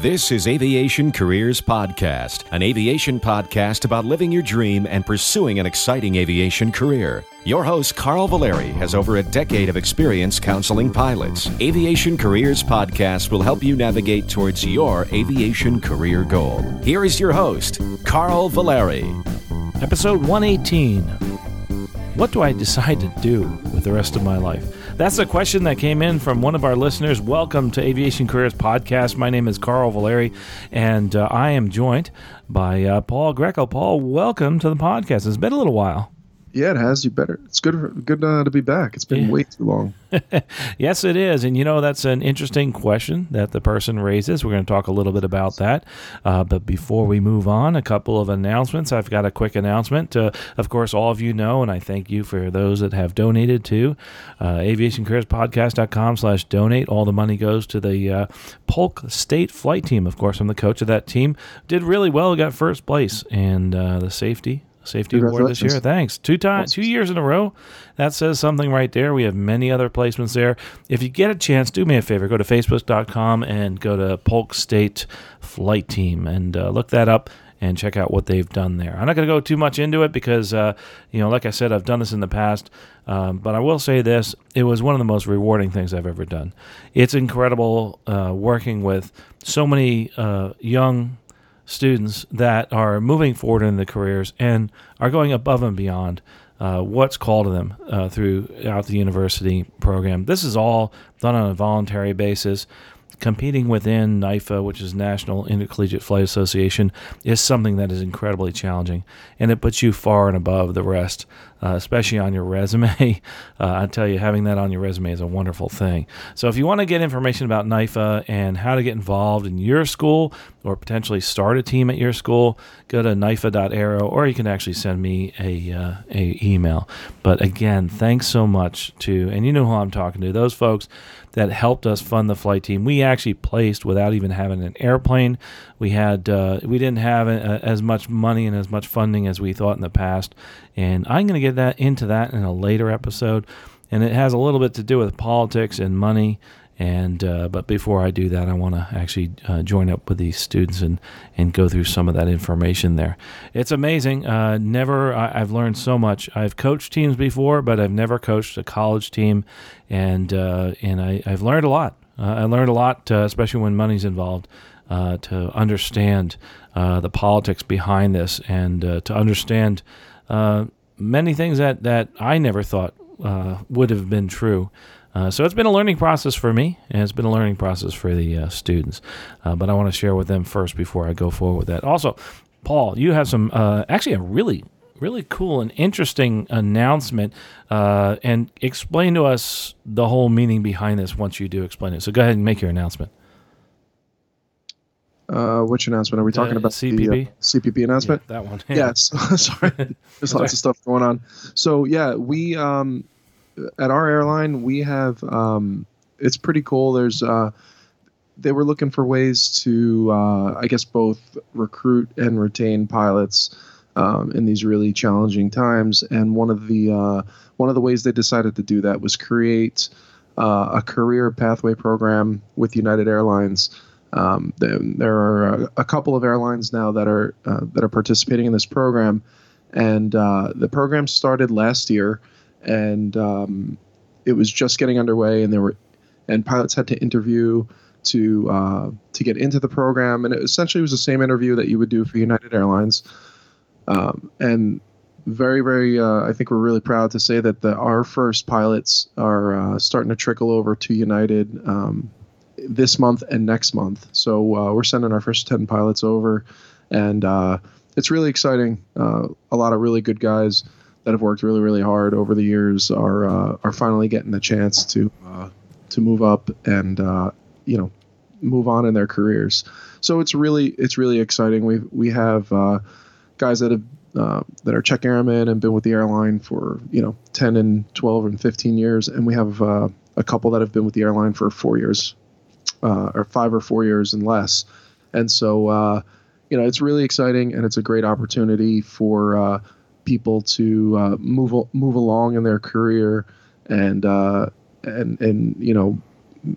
This is Aviation Careers Podcast, an aviation podcast about living your dream and pursuing an exciting aviation career. Your host, Carl Valeri, has over a decade of experience counseling pilots. Aviation Careers Podcast will help you navigate towards your aviation career goal. Here is your host, Carl Valeri. Episode 118 What do I decide to do with the rest of my life? That's a question that came in from one of our listeners. Welcome to Aviation Careers Podcast. My name is Carl Valeri, and uh, I am joined by uh, Paul Greco. Paul, welcome to the podcast. It's been a little while. Yeah, it has. You better. It's good. Good uh, to be back. It's been yeah. way too long. yes, it is. And you know that's an interesting question that the person raises. We're going to talk a little bit about that. Uh, but before we move on, a couple of announcements. I've got a quick announcement. Uh, of course, all of you know, and I thank you for those that have donated to uh, aviationcareerspodcast.com slash donate. All the money goes to the uh, Polk State Flight Team. Of course, I'm the coach of that team. Did really well. Got first place, and uh, the safety Safety Award this year. Thanks. Two times, two years in a row. That says something right there. We have many other placements there. If you get a chance, do me a favor. Go to facebook.com and go to Polk State Flight Team and uh, look that up and check out what they've done there. I'm not going to go too much into it because, uh, you know, like I said, I've done this in the past. Um, but I will say this: it was one of the most rewarding things I've ever done. It's incredible uh, working with so many uh, young students that are moving forward in their careers and are going above and beyond uh, what's called to them uh, throughout the university program. This is all done on a voluntary basis competing within NIFA, which is National Intercollegiate Flight Association, is something that is incredibly challenging, and it puts you far and above the rest, uh, especially on your resume. Uh, I tell you, having that on your resume is a wonderful thing. So, if you want to get information about NIFA and how to get involved in your school or potentially start a team at your school, go to NIFA.aero, or you can actually send me a uh, a email. But again, thanks so much to, and you know who I'm talking to, those folks that helped us fund the flight team. We actually placed without even having an airplane. We had uh, we didn't have a, as much money and as much funding as we thought in the past, and I'm going to get that into that in a later episode. And it has a little bit to do with politics and money and uh, but before I do that, I want to actually uh, join up with these students and and go through some of that information there. It's amazing. Uh, never I, have learned so much. I've coached teams before, but I've never coached a college team, and uh, and I, have learned a lot. Uh, I learned a lot, uh, especially when money's involved, to understand the politics behind this and to understand many things that that I never thought would have been true. Uh, so it's been a learning process for me, and it's been a learning process for the uh, students. Uh, but I want to share with them first before I go forward with that. Also, Paul, you have some uh, actually a really really cool and interesting announcement, uh, and explain to us the whole meaning behind this once you do explain it. So go ahead and make your announcement. Uh, which announcement are we talking about? CPP. The, uh, CPP announcement. Yeah, that one. Yeah. Yes. Sorry. There's lots of stuff going on. So yeah, we um, at our airline we have um, it's pretty cool. There's uh, they were looking for ways to uh, I guess both recruit and retain pilots um, in these really challenging times. And one of the uh, one of the ways they decided to do that was create uh, a career pathway program with United Airlines. Um, there, are a, a, couple of airlines now that are uh, that are participating in this program, and uh, the program started last year and um, it was just getting underway, and there were and pilots had to interview to uh, to get into the program, and it essentially was the same interview that you would do for United Airlines, um, and very very uh, I think we're really proud to say that the, our first pilots are uh, starting to trickle over to United um, this month and next month. So uh, we're sending our first ten pilots over, and uh, it's really exciting. Uh, a lot of really good guys that have worked really really hard over the years are are finally getting the chance to to move up and you know move on in their careers. So it's really it's really exciting. We we have uh, guys that have uh, that are check airmen and been with the airline for you know 10 and 12 and 15 years, and we have uh, a couple that have been with the airline for four years or five or four years and less. And so you know it's really exciting and it's a great opportunity for people to uh, move move along in their career and uh, and and you know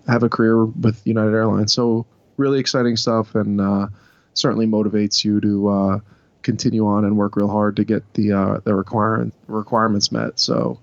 have a career with United Airlines. So really exciting stuff, and uh, certainly motivates you to uh, continue on and work real hard to get the uh, the requirement requirements met. So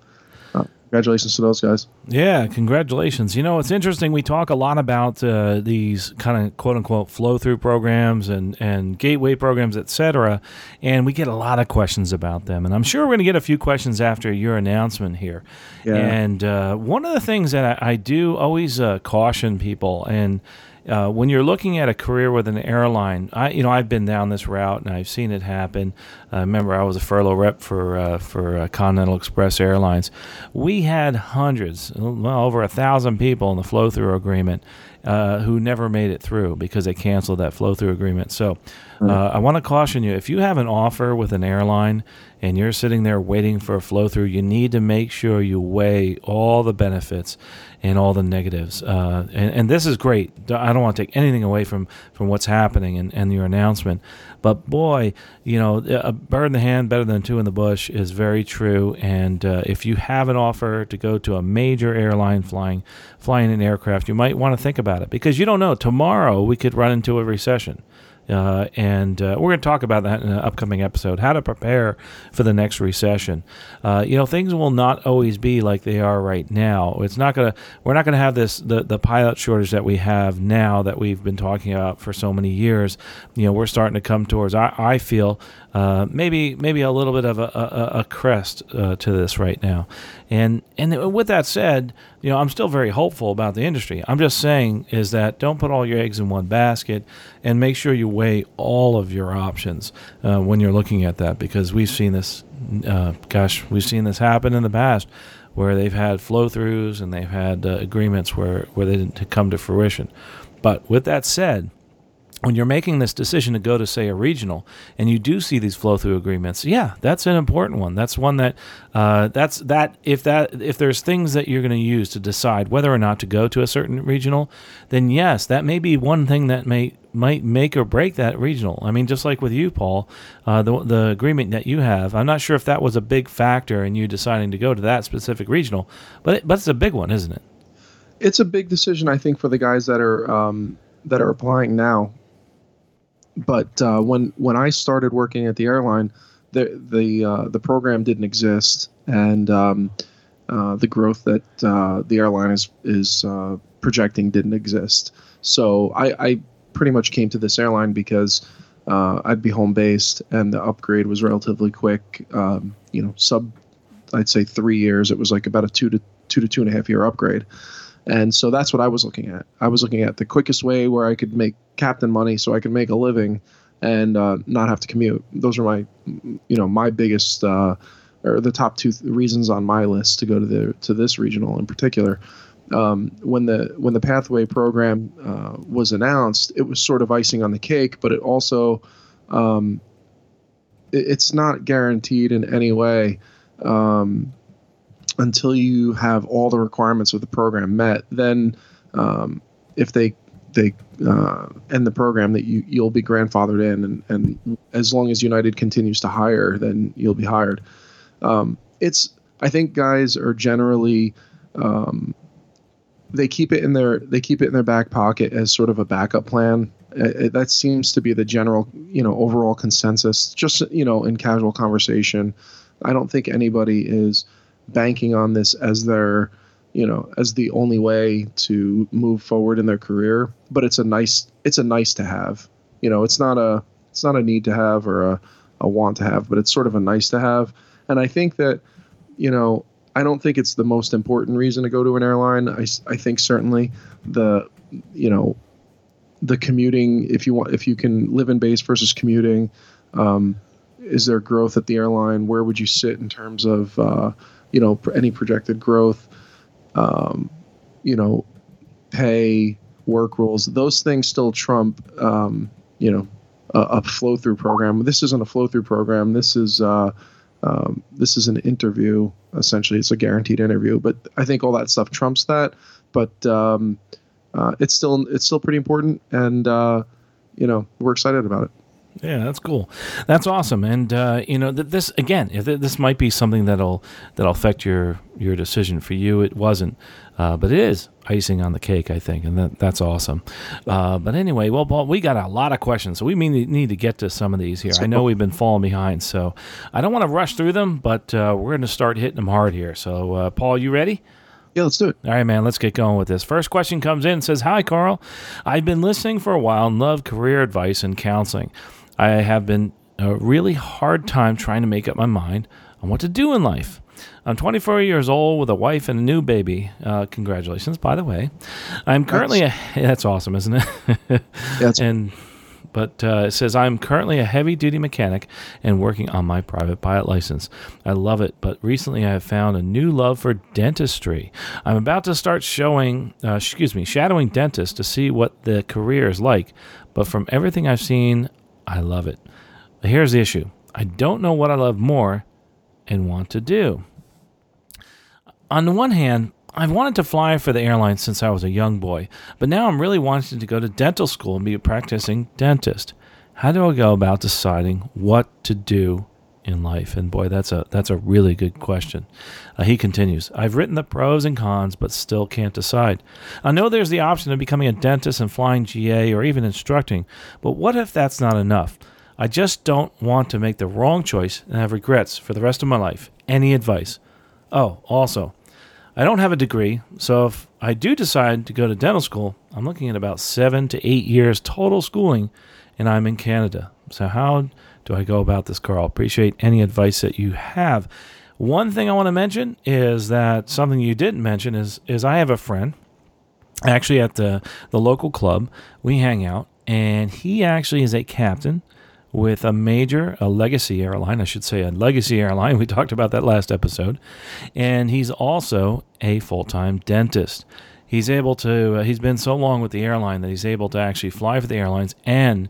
congratulations to those guys. Yeah, congratulations. You know, it's interesting. We talk a lot about uh, these kind of quote unquote flow through programs and, and gateway programs, et cetera, and we get a lot of questions about them. And I'm sure we're going to get a few questions after your announcement here. Yeah. And uh, one of the things that I, I do always uh, caution people, and uh, when you're looking at a career with an airline, I you know I've been down this route and I've seen it happen. I remember I was a furlough rep for uh, for uh, Continental Express Airlines. We had hundreds, well over a thousand people in the flow through agreement uh, who never made it through because they canceled that flow through agreement. So uh, I want to caution you if you have an offer with an airline and you're sitting there waiting for a flow through, you need to make sure you weigh all the benefits and all the negatives. Uh, and, and, this is great. I don't want to take anything away from, from what's happening and, and your announcement. But boy, you know, a bird in the hand better than two in the bush is very true. And uh, if you have an offer to go to a major airline flying flying an aircraft, you might want to think about it because you don't know. Tomorrow we could run into a recession. Uh, and uh, we're going to talk about that in an upcoming episode how to prepare for the next recession. Uh, you know, things will not always be like they are right now. It's not going to, we're not going to have this, the, the pilot shortage that we have now that we've been talking about for so many years. You know, we're starting to come towards, I, I feel, uh, maybe maybe a little bit of a, a, a crest uh, to this right now. And and with that said, you know I'm still very hopeful about the industry. I'm just saying is that don't put all your eggs in one basket, and make sure you weigh all of your options uh, when you're looking at that because we've seen this. Uh, gosh, we've seen this happen in the past where they've had flow throughs and they've had uh, agreements where where they didn't come to fruition. But with that said when you're making this decision to go to say a regional and you do see these flow through agreements yeah that's an important one. That's one that uh, that's that if that if there's things that you're going to use to decide whether or not to go to a certain regional then yes that may be one thing that may might make or break that regional. I mean just like with you paul uh, the, the agreement that you have i'm not sure if that was a big factor in you deciding to go to that specific regional but it, but it's a big one isn't it? It's a big decision i think for the guys that are um, that are applying now but uh, when when I started working at the airline, the the uh, the program didn't exist, and um, uh, the growth that uh, the airline is is uh, projecting didn't exist. So I, I, pretty much came to this airline because uh, I'd be home based, and the upgrade was relatively quick. Um, you know, sub I'd say three years. It was like about a two to two to two and a half year upgrade. And so that's what I was looking at. I was looking at the quickest way where I could make captain money so I could make a living and uh, not have to commute. Those are my, you know, my biggest uh, or the top two th- reasons on my list to go to the to this regional in particular. Um, when the when the pathway program uh, was announced, it was sort of icing on the cake, but it also um, it, it's not guaranteed in any way. Um, until you have all the requirements of the program met. Then, um, if they they uh, end the program, that you you'll be grandfathered in, and, and as long as United continues to hire, then you'll be hired. Um, it's I think guys are generally um, they keep it in their they keep it in their back pocket as sort of a backup plan. It, it, that seems to be the general you know overall consensus. Just you know in casual conversation, I don't think anybody is banking on this as their you know as the only way to move forward in their career. But it's a nice it's a nice to have. You know it's not a it's not a need to have or a, a want to have but it's sort of a nice to have. And i think that you know i don't think it's the most important reason to go to an airline. I, I think certainly the you know the commuting if you want if you can live in base versus commuting um, is there growth at the airline? Where would you sit in terms of uh, you know any projected growth, um, you know, pay, work rules. Those things still trump, um, you know, a, a flow through program. This isn't a flow through program. This is uh, um, this is an interview. Essentially, it's a guaranteed interview. But I think all that stuff trumps that. But um, uh, it's still it's still pretty important, and uh, you know, we're excited about it. Yeah, that's cool. That's awesome. And uh, you know, th- this again, if th- this might be something that'll that'll affect your your decision. For you, it wasn't, uh, but it is icing on the cake, I think, and that, that's awesome. Uh, but anyway, well, Paul, we got a lot of questions, so we mean, need to get to some of these here. I know we've been falling behind, so I don't want to rush through them, but uh, we're going to start hitting them hard here. So, uh, Paul, you ready? Yeah, let's do it. All right, man, let's get going with this. First question comes in says, Hi, Carl. I've been listening for a while and love career advice and counseling. I have been a really hard time trying to make up my mind on what to do in life. I'm 24 years old with a wife and a new baby. Uh, congratulations, by the way. I'm currently that's, a that's awesome, isn't it? yeah, and but uh, it says I'm currently a heavy duty mechanic and working on my private pilot license. I love it, but recently I have found a new love for dentistry. I'm about to start showing, uh, excuse me, shadowing dentists to see what the career is like. But from everything I've seen, I love it. But here's the issue: I don't know what I love more and want to do. On the one hand, I've wanted to fly for the airline since I was a young boy, but now I'm really wanting to go to dental school and be a practicing dentist. How do I go about deciding what to do in life? And boy, that's a that's a really good question. Uh, he continues, I've written the pros and cons, but still can't decide. I know there's the option of becoming a dentist and flying GA or even instructing, but what if that's not enough? I just don't want to make the wrong choice and have regrets for the rest of my life. Any advice? Oh, also, I don't have a degree, so if I do decide to go to dental school, I'm looking at about seven to eight years total schooling, and I'm in Canada. So, how do I go about this, Carl? Appreciate any advice that you have. One thing I want to mention is that something you didn't mention is is I have a friend actually at the the local club. We hang out, and he actually is a captain with a major, a legacy airline, I should say, a legacy airline. We talked about that last episode. And he's also a full time dentist. He's able to, uh, he's been so long with the airline that he's able to actually fly for the airlines and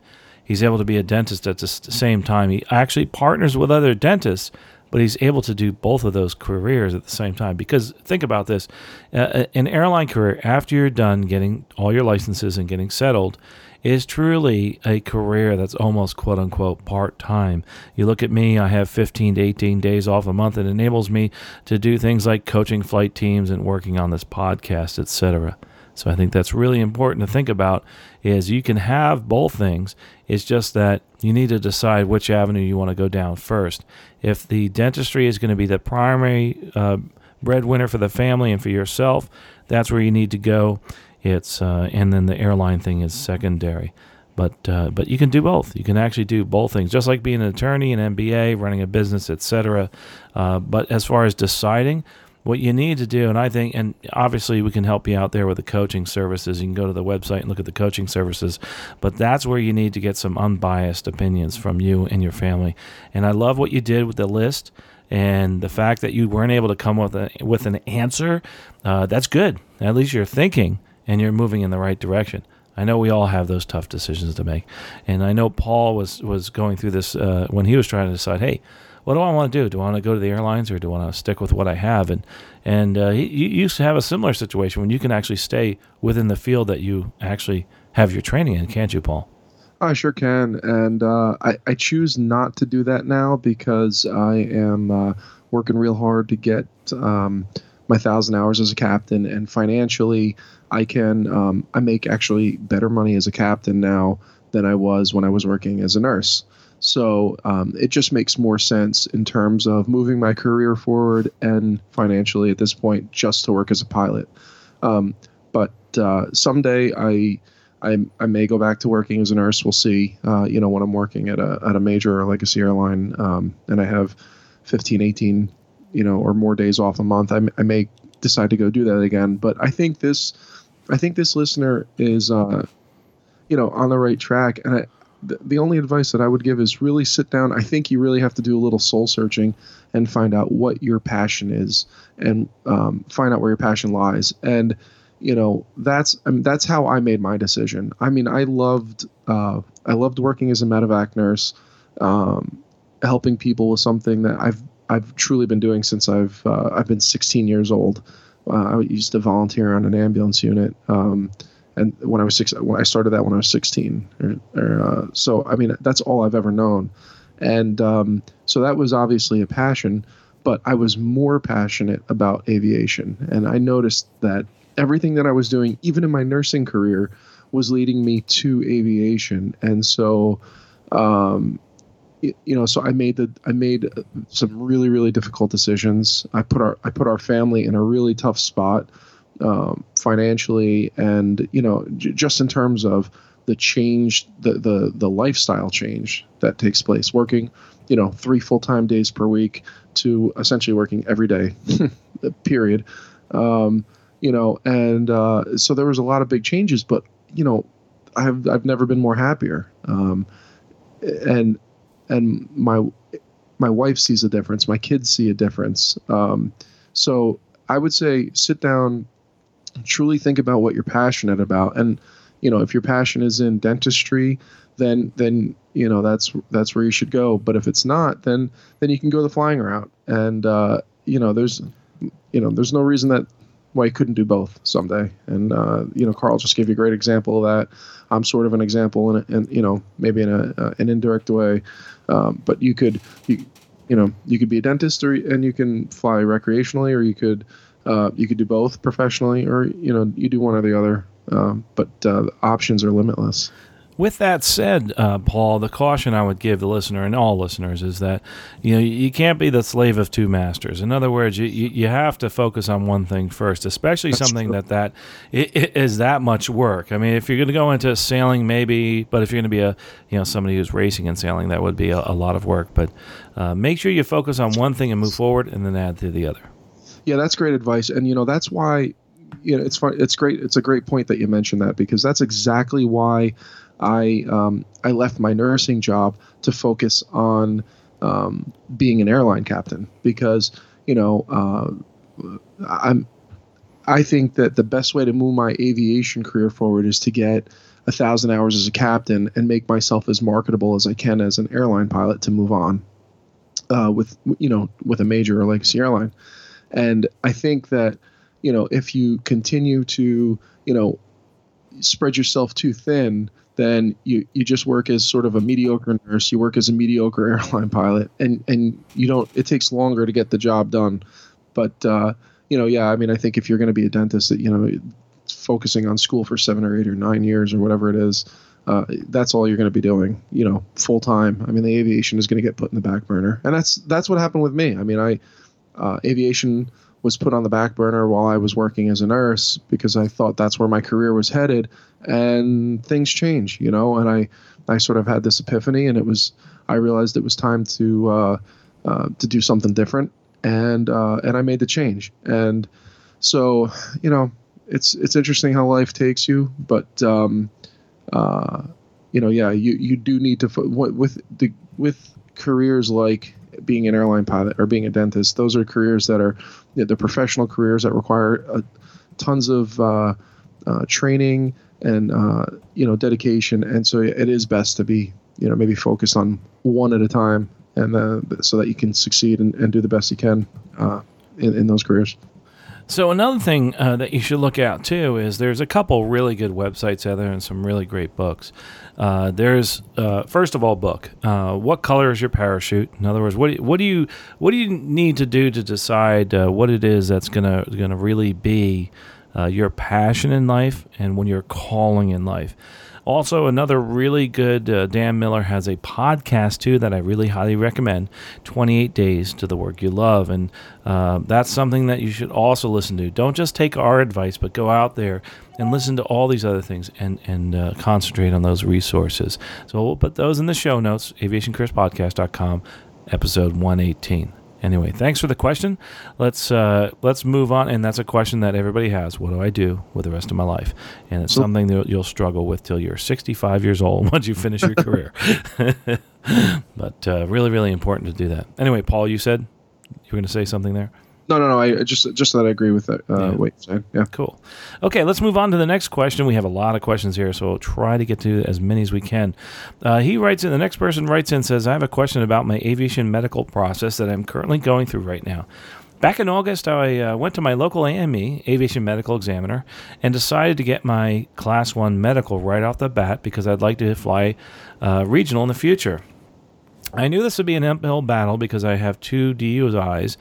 he's able to be a dentist at the same time. He actually partners with other dentists, but he's able to do both of those careers at the same time. Because think about this uh, uh an airline career, after you're done getting all your licenses and getting settled, is truly a career that's almost quote unquote part time. You look at me, I have 15 to 18 days off a month. It enables me to do things like coaching flight teams and working on this podcast, etc. So I think that's really important to think about is you can have both things. It's just that you need to decide which avenue you want to go down first. If the dentistry is going to be the primary uh, breadwinner for the family and for yourself, that's where you need to go. It's uh, and then the airline thing is secondary. But uh, but you can do both. You can actually do both things, just like being an attorney, an MBA, running a business, etc. Uh, but as far as deciding what you need to do, and I think, and obviously we can help you out there with the coaching services. You can go to the website and look at the coaching services, but that's where you need to get some unbiased opinions from you and your family. And I love what you did with the list and the fact that you weren't able to come with a, with an answer. Uh, that's good. At least you're thinking and you're moving in the right direction. I know we all have those tough decisions to make, and I know Paul was was going through this uh, when he was trying to decide, hey, what do I want to do? Do I want to go to the airlines or do I want to stick with what I have? And and uh, he, you used to have a similar situation when you can actually stay within the field that you actually have your training in, can't you, Paul? I sure can, and uh, I, I choose not to do that now because I am uh, working real hard to get um, my thousand hours as a captain, and financially, I can um, I make actually better money as a captain now than I was when I was working as a nurse. So um, it just makes more sense in terms of moving my career forward and financially at this point just to work as a pilot. Um, but uh, someday I, I, I may go back to working as a nurse. We'll see. Uh, you know when I'm working at a at a major or legacy airline um, and I have 15, 18, you know, or more days off a month, I, I may decide to go do that again. But I think this I think this listener is, uh, you know, on the right track. And I, the, the only advice that I would give is really sit down. I think you really have to do a little soul searching and find out what your passion is and um, find out where your passion lies. And you know that's I mean, that's how I made my decision. I mean, I loved uh, I loved working as a medevac nurse, um, helping people with something that I've I've truly been doing since I've uh, I've been 16 years old. Uh, I used to volunteer on an ambulance unit, um, and when I was six, when I started that when I was 16. Or, or, uh, so I mean, that's all I've ever known, and um, so that was obviously a passion. But I was more passionate about aviation, and I noticed that everything that I was doing, even in my nursing career, was leading me to aviation, and so. Um, you know so i made the i made some really really difficult decisions i put our i put our family in a really tough spot um, financially and you know j- just in terms of the change the, the the lifestyle change that takes place working you know three full-time days per week to essentially working every day period. Um, you know and uh, so there was a lot of big changes but you know i've i've never been more happier. Um, and and my my wife sees a difference. My kids see a difference. Um, so i would say sit down truly think about what you're passionate about. And you know if your passion is in dentistry then then you know that's that's where you should go. But if it's not then then you can go the flying route. And uh, you know there's you know there's no reason that why you couldn't do both someday. And uh, you know carl just gave you a great example of that. I'm sort of an example and and you know maybe in a uh, an indirect way. Um, but you could you you know you could be a dentist or and you can fly recreationally or you could uh, you could do both professionally, or you know, you do one or the other. Um, but uh, options are limitless. With that said, uh, Paul, the caution I would give the listener and all listeners is that you know you can't be the slave of two masters. In other words, you, you have to focus on one thing first, especially That's something true. that that it, it is that much work. I mean, if you're going to go into sailing, maybe, but if you're going to be a you know somebody who's racing and sailing, that would be a, a lot of work. But uh, make sure you focus on one thing and move forward, and then add to the other yeah, that's great advice, and you know that's why you know it's. It's great. It's a great point that you mentioned that because that's exactly why I um, I left my nursing job to focus on um, being an airline captain because you know uh, I'm I think that the best way to move my aviation career forward is to get a thousand hours as a captain and make myself as marketable as I can as an airline pilot to move on uh, with you know with a major or legacy airline. And I think that, you know, if you continue to, you know, spread yourself too thin, then you, you just work as sort of a mediocre nurse. You work as a mediocre airline pilot, and and you don't. It takes longer to get the job done. But uh, you know, yeah, I mean, I think if you're going to be a dentist, that you know, focusing on school for seven or eight or nine years or whatever it is, uh, that's all you're going to be doing, you know, full time. I mean, the aviation is going to get put in the back burner, and that's that's what happened with me. I mean, I uh, aviation was put on the back burner while I was working as a nurse because I thought that's where my career was headed. And things change, you know. And I, I sort of had this epiphany, and it was I realized it was time to uh, uh, to do something different, and uh, and I made the change. And so, you know, it's it's interesting how life takes you, but um, uh, you know, yeah, you you do need to with the with careers like being an airline pilot or being a dentist. Those are careers that are you know, the professional careers that require tons of uh, uh, training and uh, you know dedication. And so it is best to be you know maybe focused on one at a time, and uh, so that you can succeed and, and do the best you can uh, in, in those careers. So another thing uh, that you should look at too is there's a couple really good websites out there and some really great books. Uh, there's uh, first of all, book. Uh, what color is your parachute? In other words, what do you, what do you what do you need to do to decide uh, what it is that's gonna gonna really be uh, your passion in life and when you're calling in life? Also, another really good uh, Dan Miller has a podcast too that I really highly recommend 28 Days to the Work You Love. And uh, that's something that you should also listen to. Don't just take our advice, but go out there and listen to all these other things and, and uh, concentrate on those resources. So we'll put those in the show notes, aviationcareerspodcast.com, episode 118. Anyway, thanks for the question. Let's uh, let's move on, and that's a question that everybody has. What do I do with the rest of my life? And it's something that you'll struggle with till you're 65 years old once you finish your career. but uh, really, really important to do that. Anyway, Paul, you said you were going to say something there. No, no, no. I just just that I agree with that. Uh, yeah. Wait, yeah. Cool. Okay, let's move on to the next question. We have a lot of questions here, so we'll try to get to as many as we can. Uh, he writes in. The next person writes in says, "I have a question about my aviation medical process that I'm currently going through right now. Back in August, I uh, went to my local AME, Aviation Medical Examiner, and decided to get my Class 1 medical right off the bat because I'd like to fly uh, regional in the future. I knew this would be an uphill battle because I have two DUIs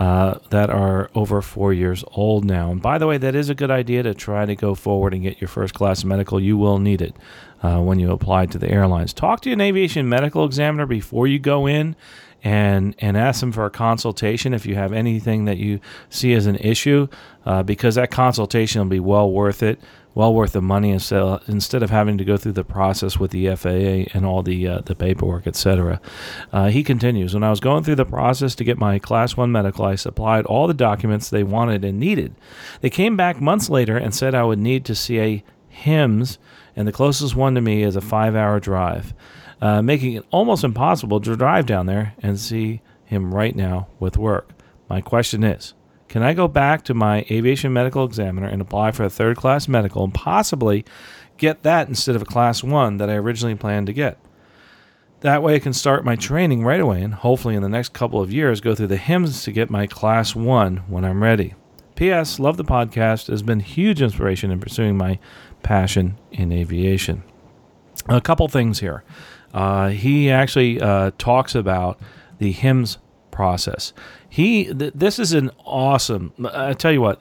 uh, that are over four years old now. And by the way, that is a good idea to try to go forward and get your first class medical. You will need it uh, when you apply to the airlines. Talk to an aviation medical examiner before you go in and and ask them for a consultation if you have anything that you see as an issue, uh, because that consultation will be well worth it, well worth the money instead instead of having to go through the process with the FAA and all the uh, the paperwork, etc. Uh, he continues. When I was going through the process to get my Class One medical, I supplied all the documents they wanted and needed. They came back months later and said I would need to see a HIMS, and the closest one to me is a five-hour drive uh, making it almost impossible to drive down there and see him right now with work. My question is can I go back to my aviation medical examiner and apply for a third class medical and possibly get that instead of a class one that I originally planned to get? That way, I can start my training right away and hopefully in the next couple of years go through the HIMS to get my class one when I'm ready. P.S. Love the podcast. Has been huge inspiration in pursuing my passion in aviation. A couple things here. Uh, he actually uh, talks about the HIMS process. He th- this is an awesome. I tell you what,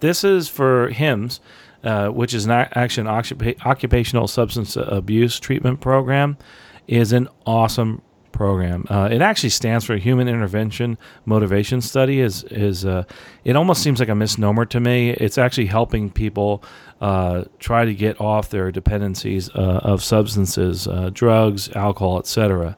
this is for HIMS uh, which is an action occupational substance abuse treatment program, is an awesome program. Uh, it actually stands for Human Intervention Motivation Study. is is uh, It almost seems like a misnomer to me. It's actually helping people uh, try to get off their dependencies uh, of substances, uh, drugs, alcohol, etc.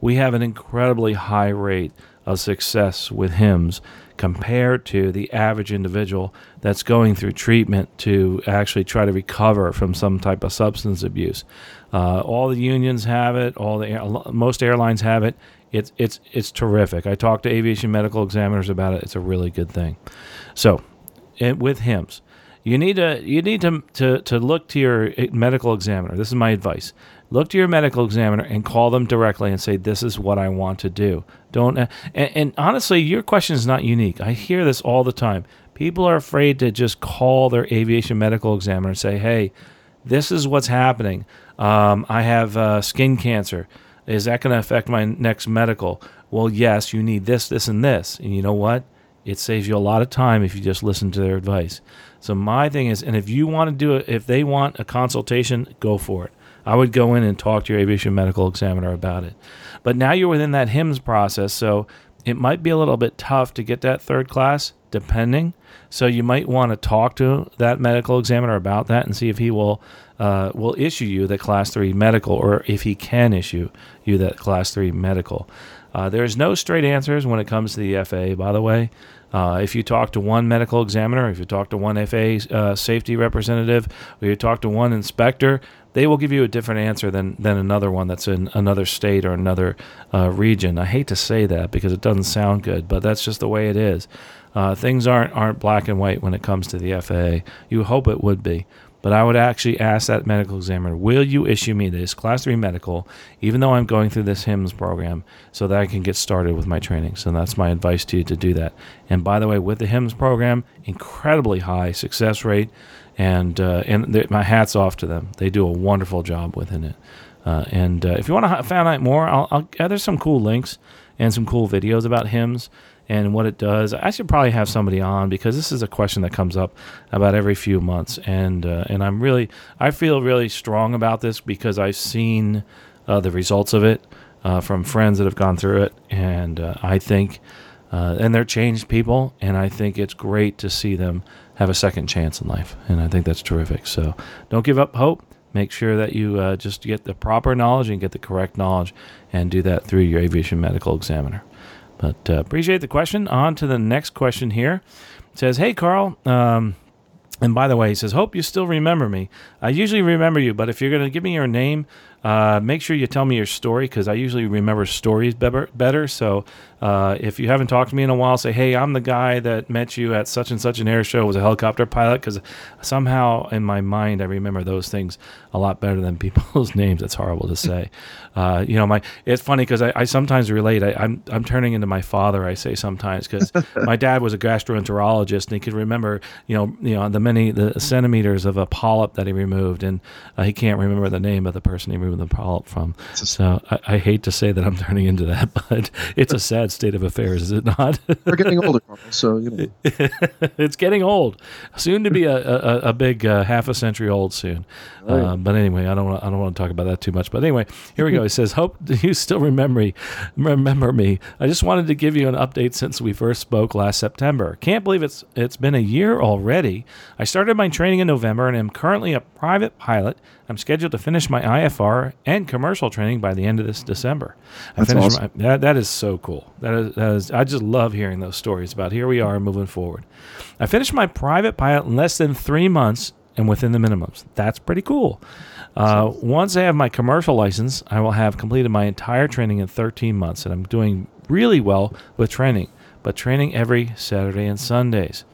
We have an incredibly high rate of success with HIMS compared to the average individual that's going through treatment to actually try to recover from some type of substance abuse. Uh, all the unions have it. All the most airlines have it. It's it's it's terrific. I talked to aviation medical examiners about it. It's a really good thing. So, it, with HIMS, you need to you need to, to to look to your medical examiner. This is my advice. Look to your medical examiner and call them directly and say, "This is what I want to do." Don't and, and honestly, your question is not unique. I hear this all the time. People are afraid to just call their aviation medical examiner and say, "Hey, this is what's happening. Um, I have uh, skin cancer. Is that going to affect my next medical?" Well, yes, you need this, this, and this. And you know what? It saves you a lot of time if you just listen to their advice. So my thing is, and if you want to do it, if they want a consultation, go for it. I would go in and talk to your aviation medical examiner about it. But now you're within that HIMS process, so it might be a little bit tough to get that third class, depending. So you might want to talk to that medical examiner about that and see if he will uh, will issue you the class three medical, or if he can issue you that class three medical. Uh, there's no straight answers when it comes to the FAA, by the way. Uh, if you talk to one medical examiner, if you talk to one FAA uh, safety representative, or you talk to one inspector, they will give you a different answer than, than another one that's in another state or another uh, region. I hate to say that because it doesn't sound good, but that's just the way it is. Uh, things aren't aren't black and white when it comes to the FAA. You hope it would be, but I would actually ask that medical examiner, will you issue me this class three medical, even though I'm going through this HIMS program, so that I can get started with my training? So that's my advice to you to do that. And by the way, with the HIMS program, incredibly high success rate, and uh, and my hats off to them. They do a wonderful job within it. Uh, and uh, if you want to find out more, I'll, I'll, there's some cool links and some cool videos about HIMS and what it does. I should probably have somebody on because this is a question that comes up about every few months, and uh, and I'm really I feel really strong about this because I've seen uh, the results of it uh, from friends that have gone through it, and I think and they're changed people, and I think it's great to see them have a second chance in life, and I think that's terrific. So don't give up hope. Make sure that you uh, just get the proper knowledge and get the correct knowledge, and do that through your aviation medical examiner. But uh, appreciate the question. On to the next question here. It says, Hey, Carl. Um, and by the way, he says, Hope you still remember me. I usually remember you, but if you're going to give me your name, Uh, make sure you tell me your story because I usually remember stories better. better. So uh, if you haven't talked to me in a while, say, hey, I'm the guy that met you at such and such an air show, was a helicopter pilot, because somehow in my mind I remember those things a lot better than people's names. It's horrible to say. Uh, you know, my it's funny because I, I, sometimes relate. I, am I'm, I'm turning into my father. I say sometimes because my dad was a gastroenterologist and he could remember you know you know the many the centimeters of a polyp that he removed, and uh, he can't remember the name of the person he removed the polyp from. So I, I hate to say that I'm turning into that, but it's a sad state of affairs, is it not? We're getting older, so you know. it's getting old. Soon to be a a, a big uh, half a century old soon. Right. Uh, but anyway, I don't wanna, I don't want to talk about that too much. But anyway, here we go. He says, "Hope you still remember me. Remember me. I just wanted to give you an update since we first spoke last September. Can't believe it's it's been a year already. I started my training in November and am currently a private pilot. I'm scheduled to finish my IFR and commercial training by the end of this December. I That's finished awesome. my, that, that is so cool. That is, that is I just love hearing those stories about here we are moving forward. I finished my private pilot in less than three months and within the minimums. That's pretty cool. Uh, once I have my commercial license, I will have completed my entire training in 13 months, and I'm doing really well with training, but training every Saturday and Sundays.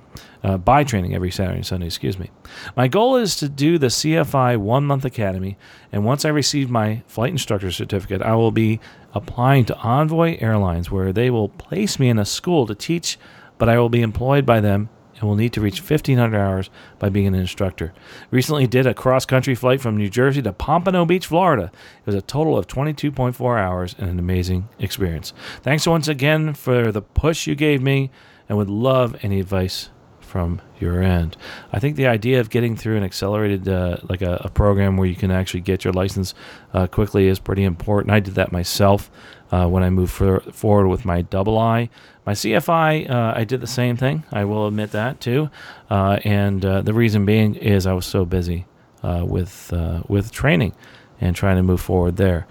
Uh, by training every Saturday and Sunday, excuse me. My goal is to do the CFI one month academy, and once I receive my flight instructor certificate, I will be applying to Envoy Airlines, where they will place me in a school to teach, but I will be employed by them and will need to reach 1,500 hours by being an instructor. Recently did a cross country flight from New Jersey to Pompano Beach, Florida. It was a total of 22.4 hours and an amazing experience. Thanks once again for the push you gave me and would love any advice from your end. I think the idea of getting through an accelerated, uh, like a, a, program where you can actually get your license uh, quickly, is pretty important. I did that myself uh, when I moved for, forward with my double I. My CFI, uh, I did the same thing. I will admit that too. Uh, and uh, the reason being is I was so busy with with training and trying to move forward there.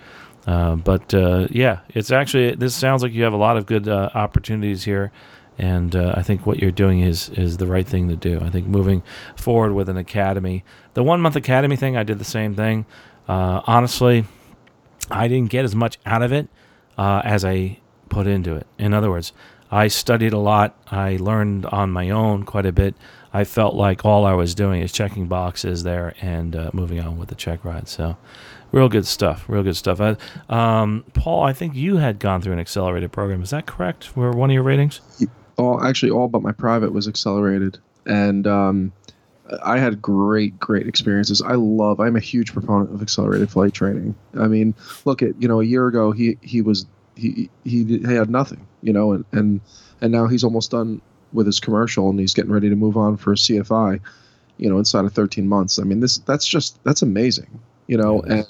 But yeah, it's actually this sounds like you have a lot of good opportunities here, and I think what you're doing is is the right thing to do. I think moving forward with an academy, the one month academy thing, I did the same thing. honestly, I didn't get as much out of it as I put into it. In other words, I studied a lot. I learned on my own quite a bit. I felt like all I was doing is checking boxes there and uh, moving on with the check ride. So, real good stuff. Real good stuff. Uh, um, Paul, I think you had gone through an accelerated program. Is that correct? Were one of your ratings? All actually, all but my private was accelerated, and um, I had great, great experiences. I love. I'm a huge proponent of accelerated flight training. I mean, look at you know a year ago he he was he he, he had nothing you know, and and and now he's almost done with his commercial and he's getting ready to move on for a CFI, you know, inside of 13 months. I mean, this that's just that's amazing, you know, yes. and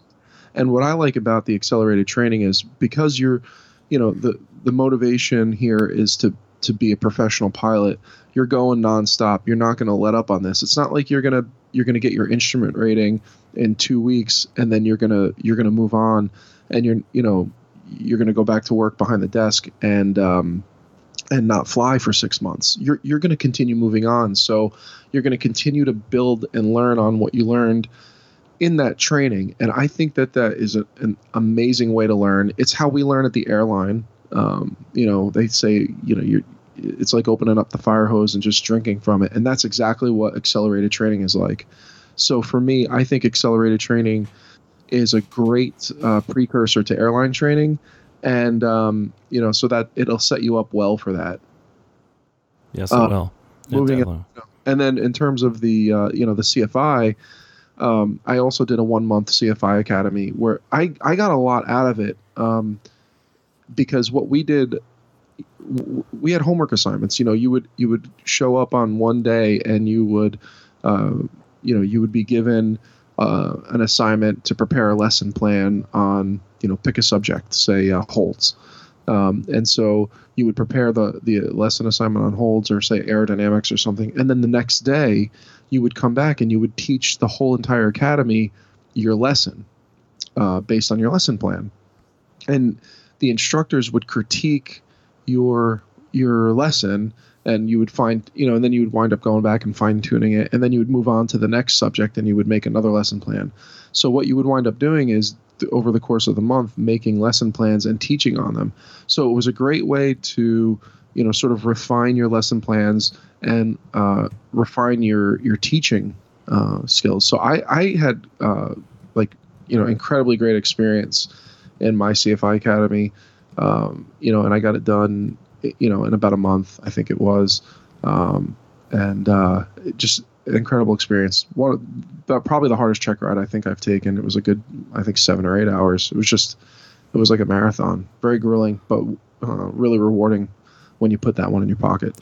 and what I like about the accelerated training is because you're, you know, the the motivation here is to to be a professional pilot. You're going nonstop. You're not going to let up on this. It's not like you're gonna you're gonna get your instrument rating in two weeks and then you're gonna you're gonna move on and you're you know you're going to go back to work behind the desk and um, and not fly for six months. You're you're going to continue moving on. So you're going to continue to build and learn on what you learned in that training. And I think that that is a, an amazing way to learn. It's how we learn at the airline. Um, you know, they say you know you're. It's like opening up the fire hose and just drinking from it, and that's exactly what accelerated training is like. So for me, I think accelerated training is a great uh, precursor to airline training, and um, you know, so that it'll set you up well for that. Yes, it uh, will. moving, in, and then in terms of the uh, you know the CFI, um, I also did a one month CFI academy where I I got a lot out of it um, because what we did we had homework assignments. You know you would you would show up on one day and you would uh, you know you would be given uh, an assignment to prepare a lesson plan on you know pick a subject say uh, holds um, and so you would prepare the the lesson assignment on holds or say aerodynamics or something. And then the next day you would come back and you would teach the whole entire academy your lesson uh, based on your lesson plan. And the instructors would critique your your lesson and you would find you know and then you would wind up going back and fine tuning it and then you would move on to the next subject and you would make another lesson plan. So what you would wind up doing is over the course of the month making lesson plans and teaching on them. So it was a great way to you know sort of refine your lesson plans and uh, refine your your teaching uh, skills. So i i had uh, like you know incredibly great experience in my cfi academy um, you know and i got it done you know, in about a month, I think it was, um, and uh, just an incredible experience. One, probably the hardest check ride I think I've taken. It was a good, I think seven or eight hours. It was just, it was like a marathon. Very grueling, but uh, really rewarding when you put that one in your pocket.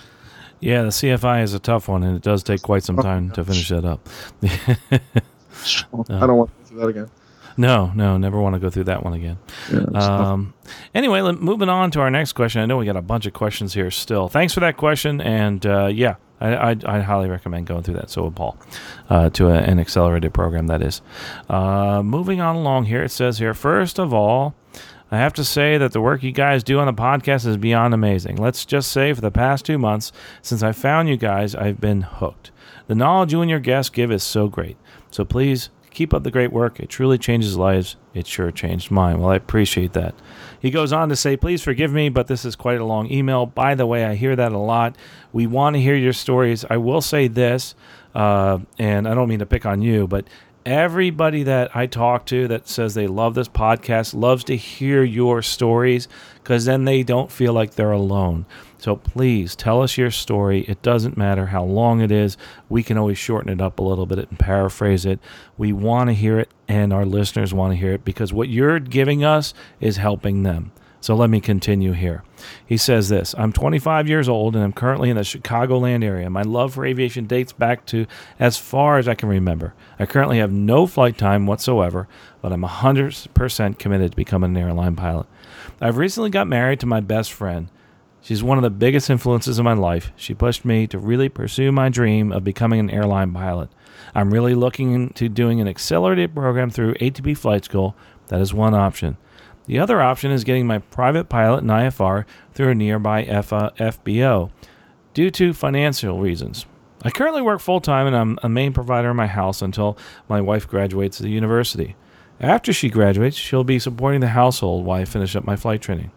Yeah, the CFI is a tough one, and it does take quite some oh, time oh, to finish that up. I don't want to do that again. No, no, never want to go through that one again. Yeah, um, anyway, moving on to our next question. I know we got a bunch of questions here still. Thanks for that question, and uh, yeah, I, I, highly recommend going through that. So would Paul, uh, to a, an accelerated program that is. Uh, moving on along here, it says here first of all. I have to say that the work you guys do on the podcast is beyond amazing. Let's just say for the past two months, since I found you guys, I've been hooked. The knowledge you and your guests give is so great. So please Keep up the great work. It truly changes lives. It sure changed mine. Well, I appreciate that. He goes on to say, Please forgive me, but this is quite a long email. By the way, I hear that a lot. We want to hear your stories. I will say this, uh, and I don't mean to pick on you, but everybody that I talk to that says they love this podcast loves to hear your stories because then they don't feel like they're alone. So please tell us your story. It doesn't matter how long it is. We can always shorten it up a little bit and paraphrase it. We want to hear it, and our listeners want to hear it because what you're giving us is helping them. So let me continue here. He says this I'm 25 years old and I'm currently in the Chicagoland area. My love for aviation dates back to as far as I can remember. I currently have no flight time whatsoever, but I'm 100% committed to becoming an airline pilot. I've recently got married to my best friend. She's one of the biggest influences in my life. She pushed me to really pursue my dream of becoming an airline pilot. I'm really looking into doing an accelerated program through ATP Flight School. That is one option. The other option is getting my private pilot in IFR through a nearby FBO uh, due to financial reasons. I currently work full time and I'm a main provider in my house until my wife graduates the university. After she graduates, she'll be supporting the household while I finish up my flight training.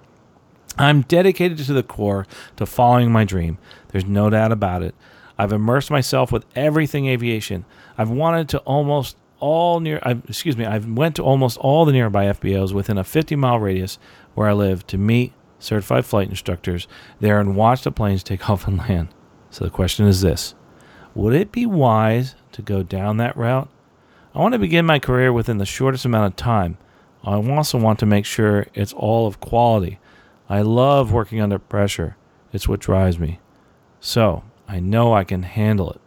I'm dedicated to the core to following my dream. There's no doubt about it. I've immersed myself with everything aviation. I've wanted to almost all near I've, excuse me, I've went to almost all the nearby FBOs within a 50 mile radius where I live to meet certified flight instructors there and watch the planes take off and land. So the question is this Would it be wise to go down that route? I want to begin my career within the shortest amount of time. I also want to make sure it's all of quality. I love working under pressure. It's what drives me. So I know I can handle it.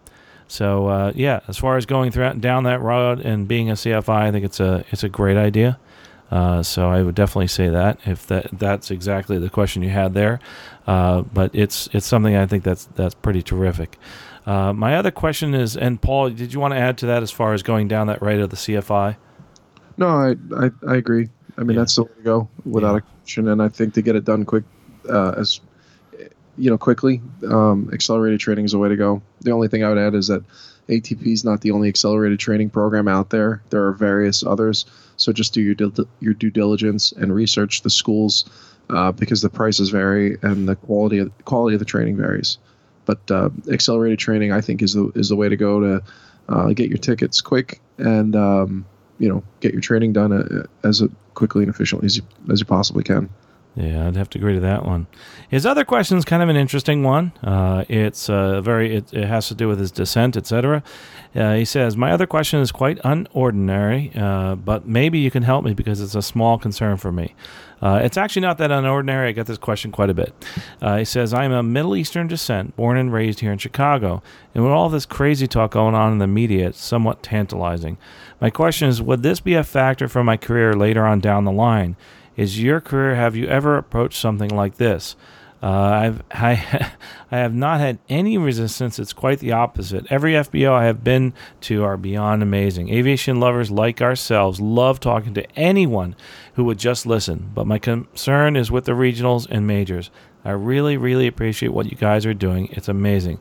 So uh, yeah, as far as going through, down that road and being a CFI, I think it's a it's a great idea. Uh, so I would definitely say that if that that's exactly the question you had there, uh, but it's it's something I think that's that's pretty terrific. Uh, my other question is, and Paul, did you want to add to that as far as going down that road of the CFI? No, I I, I agree. I mean, yeah. that's the way to go without yeah. a question. And I think to get it done quick, uh, as you know, quickly, um, accelerated training is the way to go. The only thing I would add is that ATP is not the only accelerated training program out there. There are various others. So just do your dil- your due diligence and research the schools uh, because the prices vary and the quality of quality of the training varies. But uh, accelerated training, I think, is the is the way to go to uh, get your tickets quick and um, you know get your training done as as quickly and efficiently as you, as you possibly can. Yeah, I'd have to agree to that one. His other question is kind of an interesting one. Uh, it's uh, very it, it, has to do with his descent, etc. Uh, he says, "My other question is quite unordinary, uh, but maybe you can help me because it's a small concern for me. Uh, it's actually not that unordinary. I get this question quite a bit. Uh, he says, I'm a Middle Eastern descent, born and raised here in Chicago, and with all this crazy talk going on in the media, it's somewhat tantalizing. My question is, would this be a factor for my career later on down the line? Is your career, have you ever approached something like this? Uh, I've I, I have not had any resistance. It's quite the opposite. Every FBO I have been to are beyond amazing. Aviation lovers like ourselves love talking to anyone who would just listen. But my concern is with the regionals and majors. I really, really appreciate what you guys are doing. It's amazing.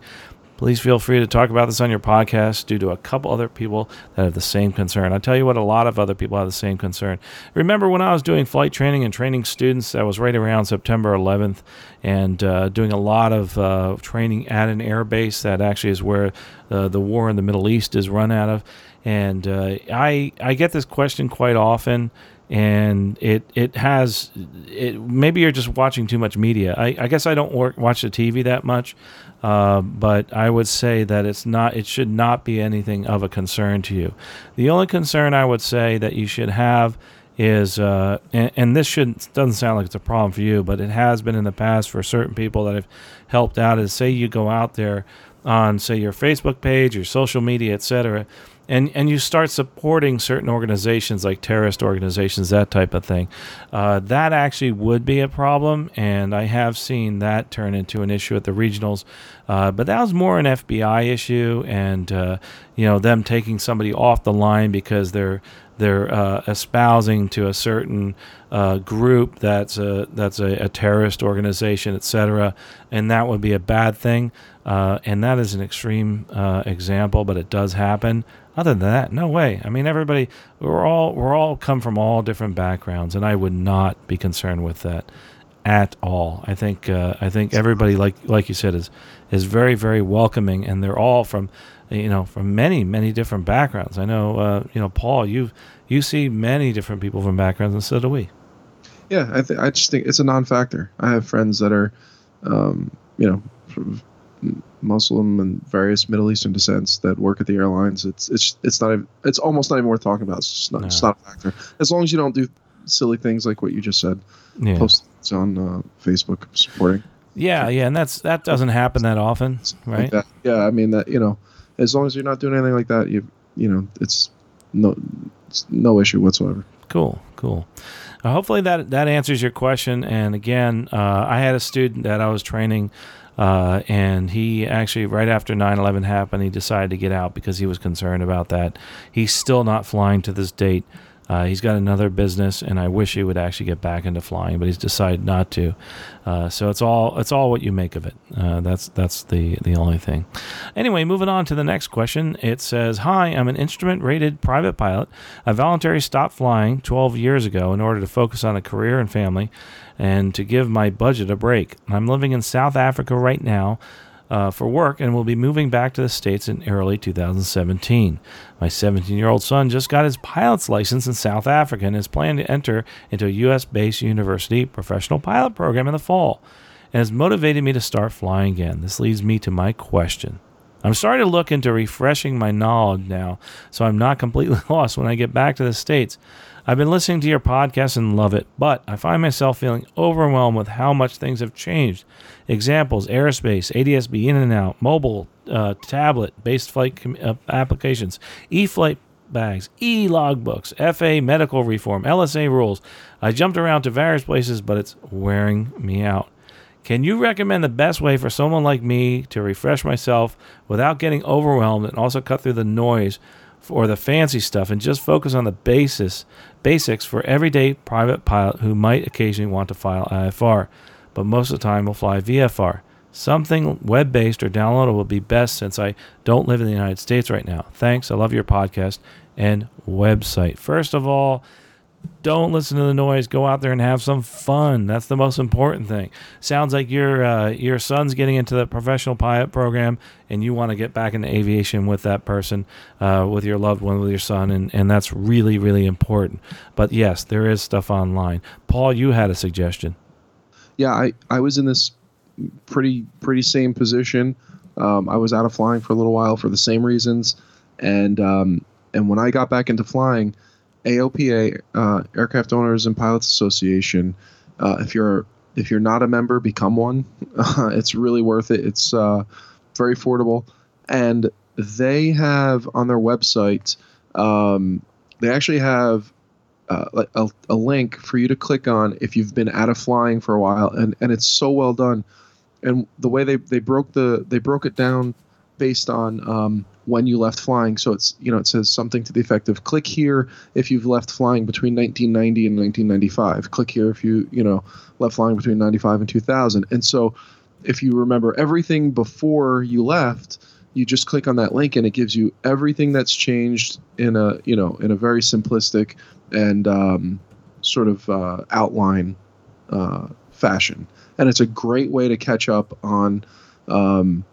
Please feel free to talk about this on your podcast due to a couple other people that have the same concern. I tell you what, a lot of other people have the same concern. Remember when I was doing flight training and training students, that was right around September 11th, and uh, doing a lot of uh, training at an air base that actually is where uh, the war in the Middle East is run out of. And uh, I, I get this question quite often and it it has it maybe you're just watching too much media i, I guess i don't work, watch the tv that much uh, but i would say that it's not it should not be anything of a concern to you. The only concern i would say that you should have is uh, and, and, this shouldn't doesn't sound like it's a problem for you but it has been in the past for certain people that have helped out is say you go out there on say your facebook page your social media etc and and you start supporting certain organizations like terrorist organizations, that type of thing, uh, that actually would be a problem. And I have seen that turn into an issue at the regionals, uh, but that was more an FBI issue, and uh, you know them taking somebody off the line because they're they're uh, espousing to a certain uh, group that's a that's a, a terrorist organization, etc., and that would be a bad thing. Uh, and that is an extreme example, but it does happen. Other than that, no way. I mean, everybody we're all we're all come from all different backgrounds, and I would not be concerned with that at all. I think uh, I think everybody, like like you said, is is very very welcoming, and they're all from you know from many many different backgrounds. I know uh, you know Paul, you you see many different people from backgrounds, and so do we. Yeah, I th- I just think it's a non-factor. I have friends that are, um, you know, Muslim and various Middle Eastern descents that work at the airlines. It's it's it's not even, it's almost not even worth talking about. It's just not, no. it's not a factor. As long as you don't do silly things like what you just said. Yeah. Post on uh, Facebook supporting. Yeah, yeah, and that's that doesn't happen that often, right? Like yeah, I mean that you know, as long as you're not doing anything like that, you you know, it's no it's no issue whatsoever. Cool, cool. Uh, hopefully that that answers your question. And again, uh, I had a student that I was training uh, and he actually, right after 9 11 happened, he decided to get out because he was concerned about that. He's still not flying to this date. Uh, he's got another business, and I wish he would actually get back into flying, but he's decided not to. Uh, so it's all it's all what you make of it. Uh, that's that's the the only thing. Anyway, moving on to the next question. It says, "Hi, I'm an instrument-rated private pilot. I voluntarily stopped flying 12 years ago in order to focus on a career and family, and to give my budget a break. I'm living in South Africa right now." Uh, for work and will be moving back to the States in early 2017. My 17 year old son just got his pilot's license in South Africa and is planning to enter into a U.S. based university professional pilot program in the fall and has motivated me to start flying again. This leads me to my question. I'm starting to look into refreshing my knowledge now so I'm not completely lost when I get back to the States. I've been listening to your podcast and love it, but I find myself feeling overwhelmed with how much things have changed. Examples aerospace, ADSB, in and out, mobile, uh, tablet based flight com- uh, applications, e flight bags, e logbooks, FA medical reform, LSA rules. I jumped around to various places, but it's wearing me out. Can you recommend the best way for someone like me to refresh myself without getting overwhelmed and also cut through the noise or the fancy stuff and just focus on the basis basics for everyday private pilot who might occasionally want to file IFR, but most of the time will fly VFR. Something web based or downloadable will be best since I don't live in the United States right now. Thanks. I love your podcast and website. First of all, don't listen to the noise. Go out there and have some fun. That's the most important thing. Sounds like your uh, your son's getting into the professional pilot program, and you want to get back into aviation with that person, uh, with your loved one, with your son, and, and that's really really important. But yes, there is stuff online. Paul, you had a suggestion. Yeah, I I was in this pretty pretty same position. Um, I was out of flying for a little while for the same reasons, and um, and when I got back into flying AOPA, uh, Aircraft Owners and Pilots Association. Uh, if you're if you're not a member, become one. Uh, it's really worth it. It's uh, very affordable, and they have on their website. Um, they actually have uh, a, a link for you to click on if you've been out of flying for a while, and and it's so well done. And the way they they broke the they broke it down based on um, when you left flying. So it's you know it says something to the effect of click here if you've left flying between 1990 and 1995. Click here if you you know left flying between 95 and 2000. And so if you remember everything before you left, you just click on that link and it gives you everything that's changed in a you know in a very simplistic and um, sort of uh, outline uh, fashion. And it's a great way to catch up on. Um,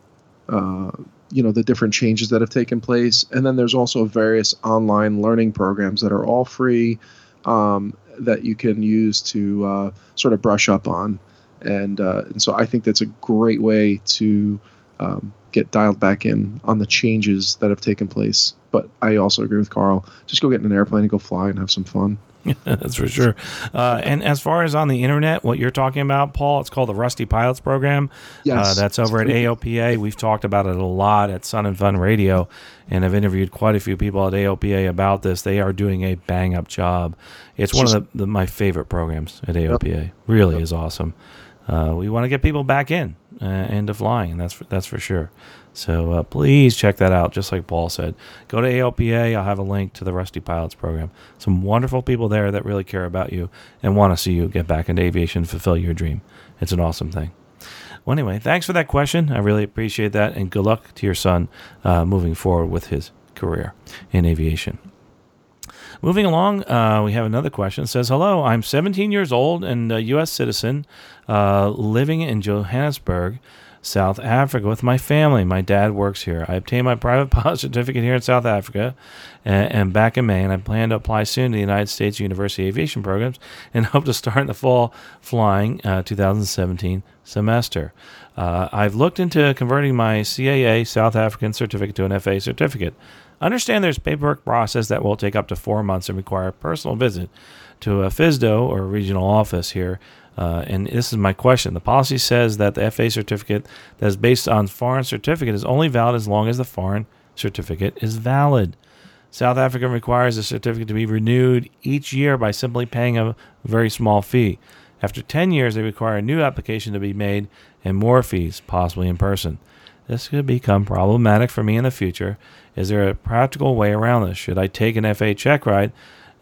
uh, you know the different changes that have taken place. And then there's also various online learning programs that are all free um, that you can use to uh, sort of brush up on. And, uh, and so i think that's a great way to um, get dialed back in on the changes that have taken place. But i also agree with carl. Just go get in an airplane and go fly and have some fun That's for sure. Uh, and as far as on the internet, what you're talking about, Paul, it's called the Rusty Pilots Program. Yes. Uh, that's over at AOPA. We've talked about it a lot at Sun 'n Fun Radio, and I've interviewed quite a few people at AOPA about this. They are doing a bang up job. It's, one of the, the, my favorite programs at AOPA. Yep. Really yep. is awesome. Uh, we want to get people back in uh, into flying, and that's for, that's for sure. So uh, please check that out. Just like Paul said, go to AOPA. I'll have a link to the Rusty Pilots program. Some wonderful people there that really care about you and want to see you get back into aviation, fulfill your dream. It's an awesome thing. Well, anyway, thanks for that question. I really appreciate that, and good luck to your son uh, moving forward with his career in aviation. Moving along, uh, we have another question. It says, Hello, I'm 17 years old and a U.S. citizen uh, living in Johannesburg. South Africa with my family. My dad works here. I obtained my private pilot certificate here in South Africa and, and, back in May, and I plan to apply soon to the United States University Aviation programs and hope to start in the fall flying uh, 2017 semester. Uh, I've looked into converting my CAA South African certificate to an FA certificate. Understand there's paperwork process that will take up to four months and require a personal visit to a FSDO or regional office here uh, and this is my question. The policy says that the FA certificate that is based on foreign certificate is only valid as long as the foreign certificate is valid. South Africa requires the certificate to be renewed each year by simply paying a very small fee. After 10 years, they require a new application to be made and more fees, possibly in person. This could become problematic for me in the future. Is there a practical way around this? Should I take an FA check ride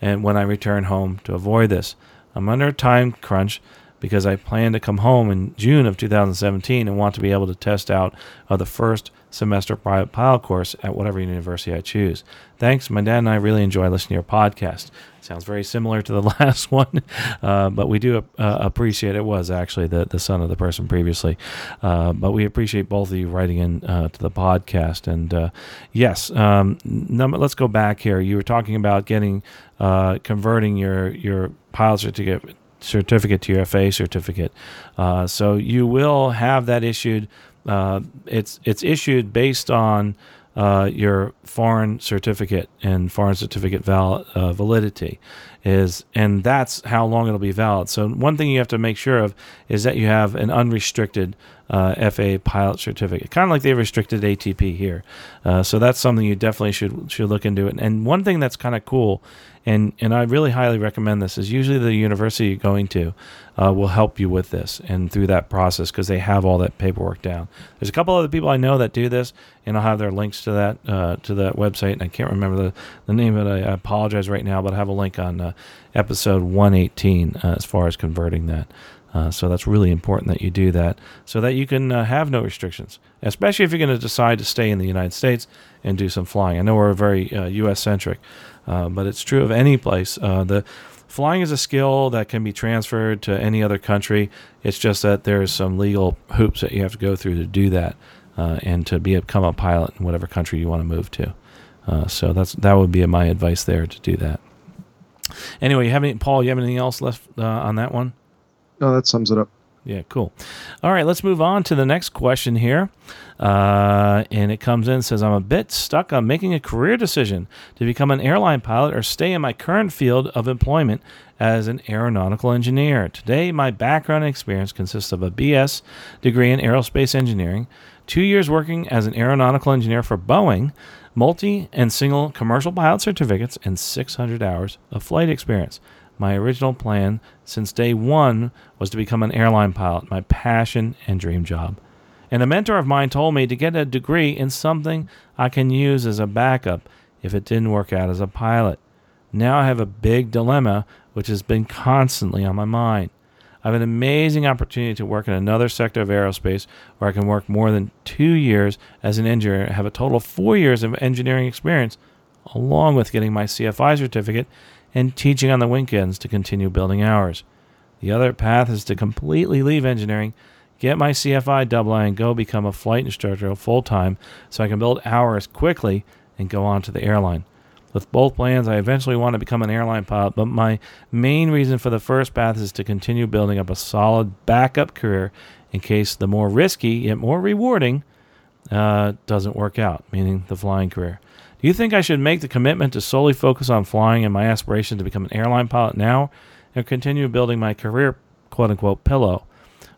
and when I return home to avoid this? I'm under a time crunch because I plan to come home in June of 2017 and want to be able to test out uh, the first semester private pilot course at whatever university I choose. Thanks. My dad and I really enjoy listening to your podcast. Sounds very similar to the last one, uh, but we do uh, appreciate it. Was actually the, the son of the person previously, uh, but we appreciate both of you writing in uh, to the podcast. And uh, yes, um, number, let's go back here. You were talking about getting converting your your pilot certificate certificate to your FA certificate. Uh, so you will have that issued. Uh, it's it's issued based on uh, your foreign certificate and foreign certificate val- uh, validity is, and that's how long it'll be valid. So one thing you have to make sure of is that you have an unrestricted uh, FA pilot certificate, kind of like they restricted ATP here. Uh, so that's something you definitely should should look into. And, and one thing that's kind of cool and and I really highly recommend this. Is usually the university you're going to uh, will help you with this and through that process because they have all that paperwork down. There's a couple other people I know that do this, and I'll have their links to that uh, to that website. And I can't remember the, the name of it. I, apologize right now, but I have a link on uh, episode 118 uh, as far as converting that. Uh, so that's really important that you do that so that you can uh, have no restrictions, especially if you're going to decide to stay in the United States and do some flying. I know we're very uh, U.S. centric, uh, but it's true of any place. Uh, the flying is a skill that can be transferred to any other country. It's just that there's some legal hoops that you have to go through to do that uh, and to be, become a pilot in whatever country you want to move to. so that's that would be my advice there to do that. Anyway, you have any, Paul? You have anything else left on that one? No, that sums it up. Yeah, cool. All right, let's move on to the next question here. Uh, and it comes in says, I'm a bit stuck on making a career decision to become an airline pilot or stay in my current field of employment as an aeronautical engineer. Today, my background and experience consists of a BS degree in aerospace engineering, two years working as an aeronautical engineer for Boeing, multi and single commercial pilot certificates, and 600 hours of flight experience. My original plan since day one was to become an airline pilot, my passion and dream job. And a mentor of mine told me to get a degree in something I can use as a backup if it didn't work out as a pilot. Now I have a big dilemma which has been constantly on my mind. I have an amazing opportunity to work in another sector of aerospace where I can work more than two years as an engineer, have a total of four years of engineering experience, along with getting my CFI certificate and teaching on the weekends to continue building hours. The other path is to completely leave engineering, get my CFI double I, and go become a flight instructor full time so I can build hours quickly and go on to the airline. With both plans, I eventually want to become an airline pilot, but my main reason for the first path is to continue building up a solid backup career in case the more risky yet more rewarding uh, doesn't work out, meaning the flying career. Do you think I should make the commitment to solely focus on flying and my aspiration to become an airline pilot now and continue building my career, quote unquote, pillow?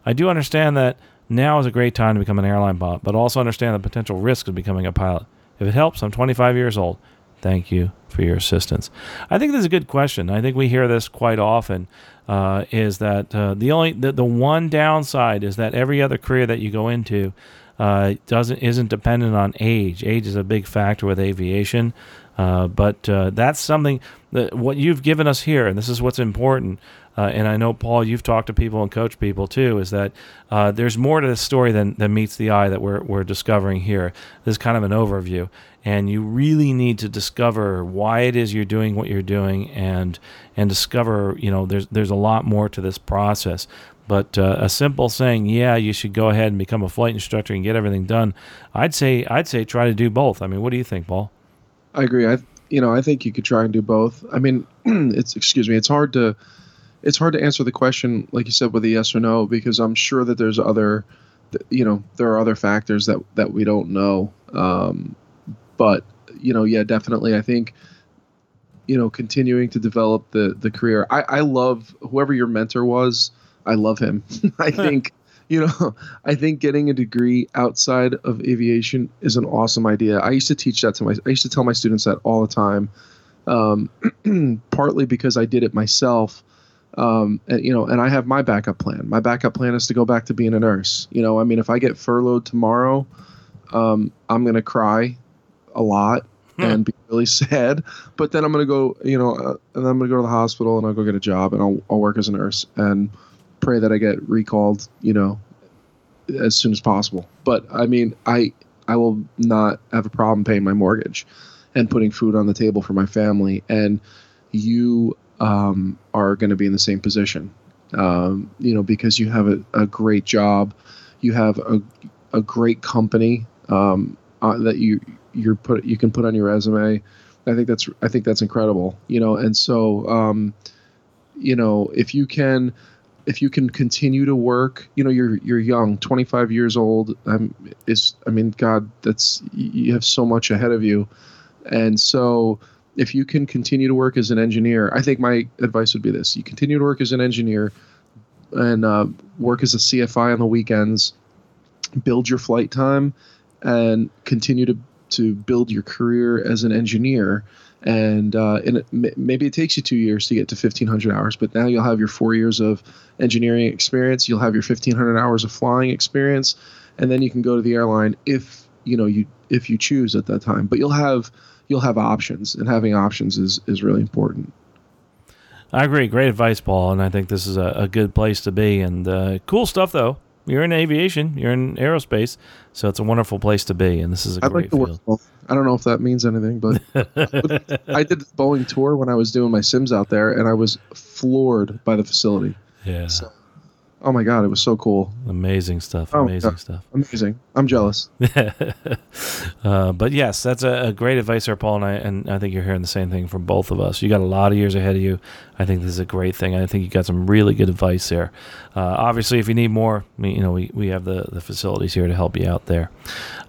I do understand that now is a great time to become an airline pilot, but also understand the potential risks of becoming a pilot. If it helps, I'm 25 years old. Thank you for your assistance. I think this is a good question. I think we hear this quite often. Uh, is that uh, the only the, the one downside is that every other career that you go into uh, doesn't isn't dependent on age. Age is a big factor with aviation, uh, but uh, that's something that what you've given us here, and this is what's important. Uh, and I know Paul, you've talked to people and coached people too. Is that there's more to this story than, than meets the eye that we're we're discovering here. This is kind of an overview, and you really need to discover why it is you're doing what you're doing and and discover you know there's there's a lot more to this process but uh, a simple saying yeah you should go ahead and become a flight instructor and get everything done i'd say i'd say try to do both i mean what do you think paul i agree i you know i think you could try and do both i mean it's excuse me it's hard to it's hard to answer the question like you said with a yes or no because i'm sure that there's other you know there are other factors that that we don't know um, but you know, yeah, definitely. I think you know, continuing to develop the the career. I, I love whoever your mentor was. I love him. I think you know, I think getting a degree outside of aviation is an awesome idea. I used to teach that to my. I used to tell my students that all the time. Um, partly because I did it myself. Um, and, you know, and I have my backup plan. My backup plan is to go back to being a nurse. You know, I mean, if I get furloughed tomorrow, um, I'm gonna cry a lot and be really sad. But then I'm gonna go, you know, uh, and I'm gonna go to the hospital and I'll go get a job and I'll, I'll work as a nurse and pray that I get recalled, you know, as soon as possible. But I mean, I I will not have a problem paying my mortgage and putting food on the table for my family. And you um, are going to be in the same position, um, you know, because you have a, a great job, you have a a great company um, uh, that you you're put you can put on your resume. I think that's I think that's incredible. You know, and so um, you know if you can if you can continue to work, you know, you're you're young, 25 years old. Um, is I mean, God, that's you have so much ahead of you, and so if you can continue to work as an engineer, I think my advice would be this: you continue to work as an engineer, and uh, work as a CFI on the weekends, build your flight time, and continue to to build your career as an engineer. And, uh, and it, maybe it takes you two years to get to 1500 hours, but now you'll have your four years of engineering experience. You'll have your 1500 hours of flying experience, and then you can go to the airline if you know you if you choose at that time. But you'll have you'll have options, and having options is is really important. I agree. Great advice, Paul, and I think this is a, a good place to be. And uh, cool stuff, though you're in aviation, you're in aerospace, so it's a wonderful place to be, and this is a I'd great like field. Work, I don't know if that means anything, but I did the Boeing tour when I was doing my sims out there, and I was floored by the facility. Yeah. So Oh my god, it was so cool. Amazing stuff. Oh, amazing stuff. Amazing. I'm jealous. uh, but yes, that's a, a, great advice there, Paul, and I and I think you're hearing the same thing from both of us. You got a lot of years ahead of you. I think this is a great thing. I think you got some really good advice there. Uh, obviously, if you need more, you know, we, we have the, the facilities here to help you out there.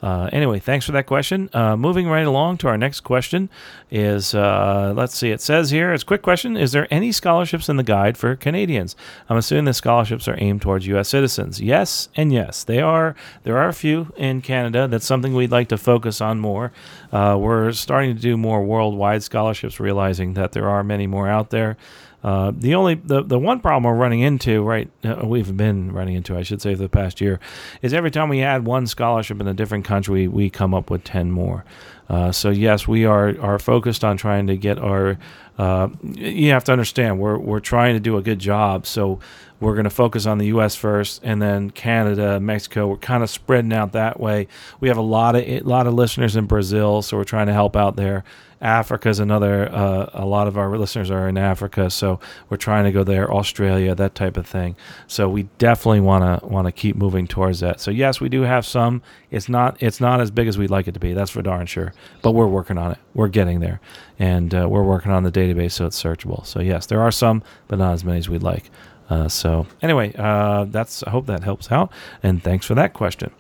Uh, anyway, thanks for that question. Uh, moving right along to our next question is, uh, let's see, it says here, it's a quick question. Is there any scholarships in the guide for Canadians? I'm assuming the scholarships are aimed towards U.S. citizens. Yes, and yes, they are. There are a few in Canada. That's something we'd like to focus on more. Uh, we're starting to do more worldwide scholarships, realizing that there are many more out there. Uh, the only the, the one problem we're running into right uh, we've been running into I should say for the past year is every time we add one scholarship in a different country we come up with ten more. Uh, so yes, we are are focused on trying to get our. Uh, you have to understand we're we're trying to do a good job. So we're going to focus on the U.S. first, and then Canada, Mexico. We're kind of spreading out that way. We have a lot of a lot of listeners in Brazil, so we're trying to help out there. Africa is another. Uh, a lot of our listeners are in Africa, so we're trying to go there. Australia, that type of thing. So we definitely want to want to keep moving towards that. So yes, we do have some. It's not it's not as big as we'd like it to be. That's for darn sure. But we're working on it. We're getting there, and uh, we're working on the database so it's searchable. So yes, there are some, but not as many as we'd like. Uh, so anyway, uh, that's I hope that helps out, and thanks for that question.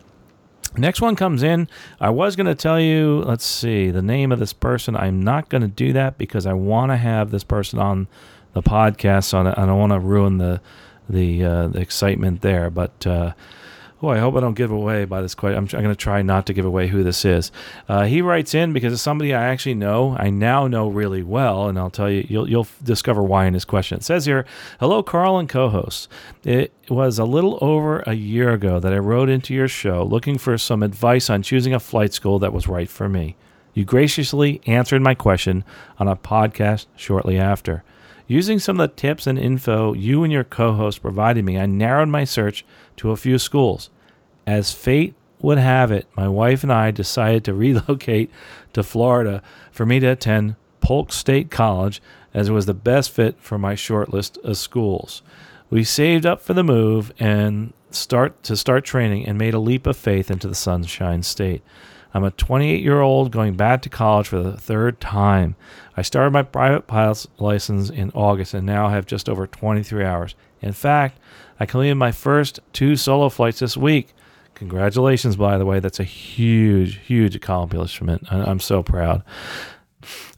Next one comes in. I was going to tell you, let's see, the name of this person. I'm not going to do that because I want to have this person on the podcast. So I don't want to ruin the the, uh, the excitement there. But uh, Oh, I hope I don't give away by this question. I'm, I'm going to try not to give away who this is. Uh, he writes in because it's somebody I actually know. I now know really well, and I'll tell you, you'll, you'll discover why in his question. It says here, "Hello, Carl and co-hosts. It was a little over a year ago that I wrote into your show looking for some advice on choosing a flight school that was right for me. You graciously answered my question on a podcast shortly after." Using some of the tips and info you and your co host provided me, I narrowed my search to a few schools. As fate would have it, my wife and I decided to relocate to Florida for me to attend Polk State College as it was the best fit for my short list of schools. We saved up for the move and start to start training and made a leap of faith into the Sunshine State. I'm a 28 year old going back to college for the third time. I started my private pilot's license in August and now have just over 23 hours. In fact, I completed my first two solo flights this week. Congratulations, by the way. That's a huge, huge accomplishment. I'm so proud.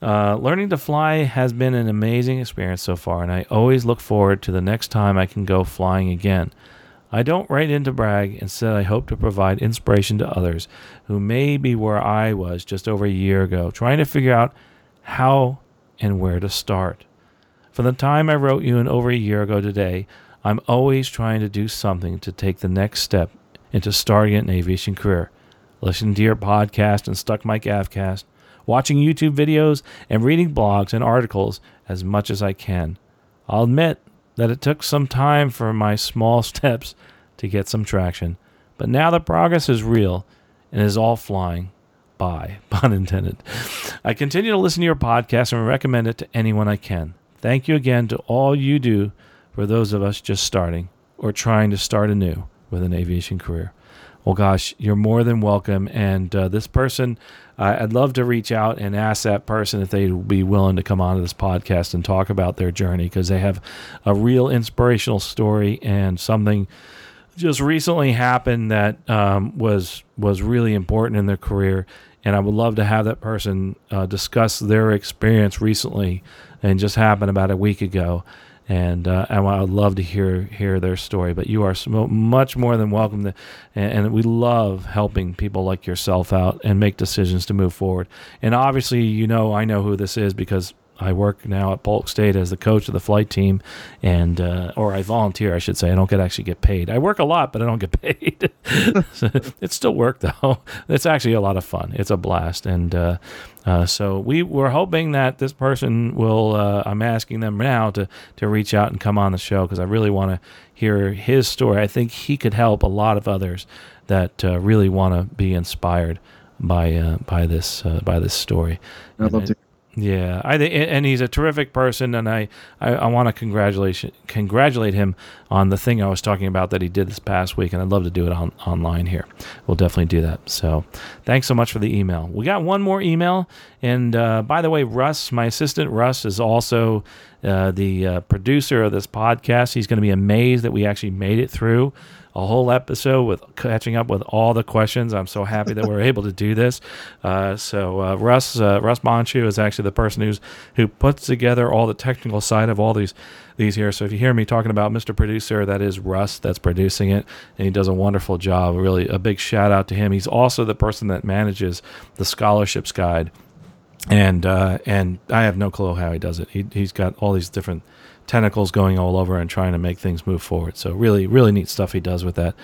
Uh, learning to fly has been an amazing experience so far, and I always look forward to the next time I can go flying again. I don't write in to brag, instead, I hope to provide inspiration to others who may be where I was just over a year ago, trying to figure out how and where to start. From the time I wrote you in over a year ago today, I'm always trying to do something to take the next step into starting an aviation career. Listening to your podcast and Stuck Mic Avcast, watching YouTube videos, and reading blogs and articles as much as I can. I'll admit that it took some time for my small steps to get some traction, but now the progress is real and is all flying by, pun intended. I continue to listen to your podcast and recommend it to anyone I can. Thank you again to all you do for those of us just starting or trying to start anew with an aviation career. Well, gosh, you're more than welcome. And uh, this person, uh, I'd love to reach out and ask that person if they'd be willing to come on to this podcast and talk about their journey because they have a real inspirational story and something just recently happened that um, was was really important in their career. And I would love to have that person uh, discuss their experience recently and just happened about a week ago and uh, I would love to hear hear their story. But you are much more than welcome to, and, we love helping people like yourself out and make decisions to move forward. And obviously, you know, I know who this is because I work now at Polk State as the coach of the flight team, and uh, or I volunteer, I should say. I don't get actually get paid. I work a lot, but I don't get paid. it's still work though. It's actually a lot of fun. It's a blast, and uh, uh, so we were hoping that this person will. Uh, I'm asking them now to to reach out and come on the show because I really want to hear his story. I think he could help a lot of others that uh, really want to be inspired by uh, by this by this story. I'd love to yeah, I and he's a terrific person, and I, I, I want to congratulate congratulate him on the thing I was talking about that he did this past week, and I'd love to do it on online here. We'll definitely do that. So, thanks so much for the email. We got one more email, and uh, by the way, Russ, my assistant Russ, is also uh, the uh, producer of this podcast. He's going to be amazed that we actually made it through a whole episode with catching up with all the questions. I'm so happy that we're able to do this. Uh, so uh, Russ uh, Russ Bonchu is actually the person who's who puts together all the technical side of all these these here. So if you hear me talking about Mr. Producer, that is Russ that's producing it, and he does a wonderful job. Really, a big shout out to him. He's also the person that manages the scholarships guide, and uh, and I have no clue how he does it. He he's got all these different tentacles going all over and trying to make things move forward. So really, really neat stuff he does with that.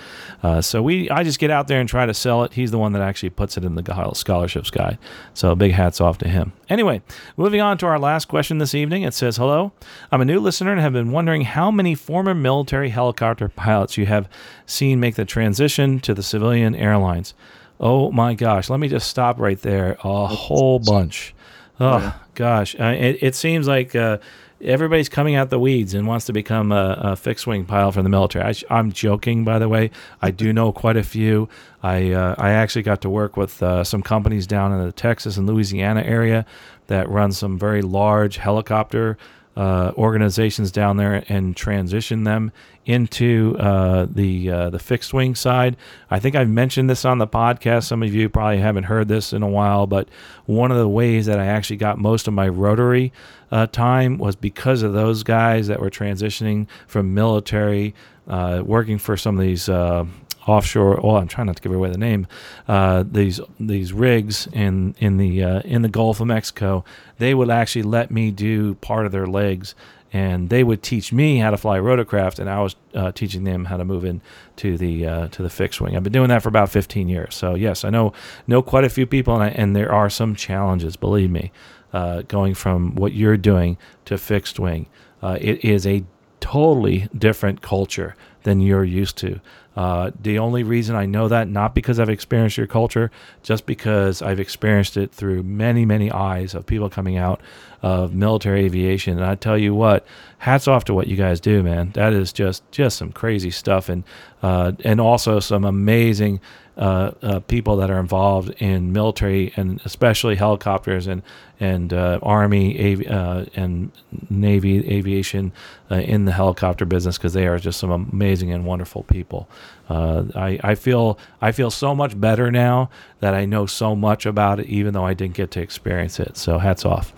Uh, so we, I just get out there and try to sell it. He's the one that actually puts it in the scholarships guide. So big hats off to him. Anyway, moving on to our last question this evening. It says, "Hello, I'm a new listener and have been wondering how many former military helicopter pilots you have seen make the transition to the civilian airlines." Oh my gosh, let me just stop right there. A whole bunch. Oh gosh, uh, it, it, seems like uh, everybody's coming out the weeds and wants to become a, a fixed wing pilot for the military. I, am joking, by the way. I do know quite a few. I uh, I actually got to work with uh, some companies down in the Texas and Louisiana area that run some very large helicopter uh, organizations down there and transition them into uh, the uh, the fixed wing side. I think I've mentioned this on the podcast. Some of you probably haven't heard this in a while, but one of the ways that I actually got most of my rotary uh, time was because of those guys that were transitioning from military, uh, working for some of these uh, offshore. Oh, I'm trying not to give away the name. Uh, these these rigs in in the uh, in the Gulf of Mexico, they would actually let me do part of their legs, and they would teach me how to fly rotorcraft, and I was uh, teaching them how to move in to the uh, to the fixed wing. I've been doing that for about 15 years. So yes, I know know quite a few people, and I, and there are some challenges. Believe me, uh, going from what you're doing to fixed wing, uh, it is a totally different culture than you're used to. Uh, the only reason I know that, not because I've experienced your culture, just because I've experienced it through many, many eyes of people coming out of military aviation. And I tell you what, hats off to what you guys do, man. That is just just some crazy stuff, and uh, and also some amazing uh, uh, people that are involved in military and especially helicopters and and uh, army avi- uh, and navy aviation uh, in the helicopter business because they are just some amazing and wonderful people. Uh, I, I feel I feel so much better now that I know so much about it, even though I didn't get to experience it. So hats off,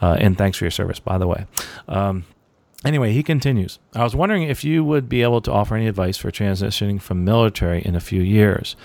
and thanks for your service, by the way. Um, Anyway, he continues. I was wondering if you would be able to offer any advice for transitioning from military in a few years.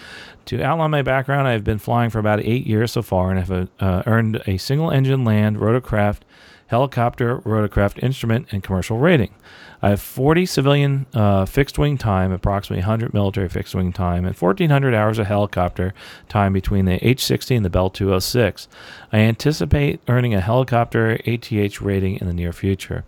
To outline my background, I have been flying for about eight years so far and have uh, earned a single engine land, rotorcraft, helicopter, rotorcraft instrument, and commercial rating. I have 40 civilian uh, fixed wing time, approximately 100 military fixed wing time, and 1,400 hours of helicopter time between the H 60 and the Bell 206. I anticipate earning a helicopter ATH rating in the near future.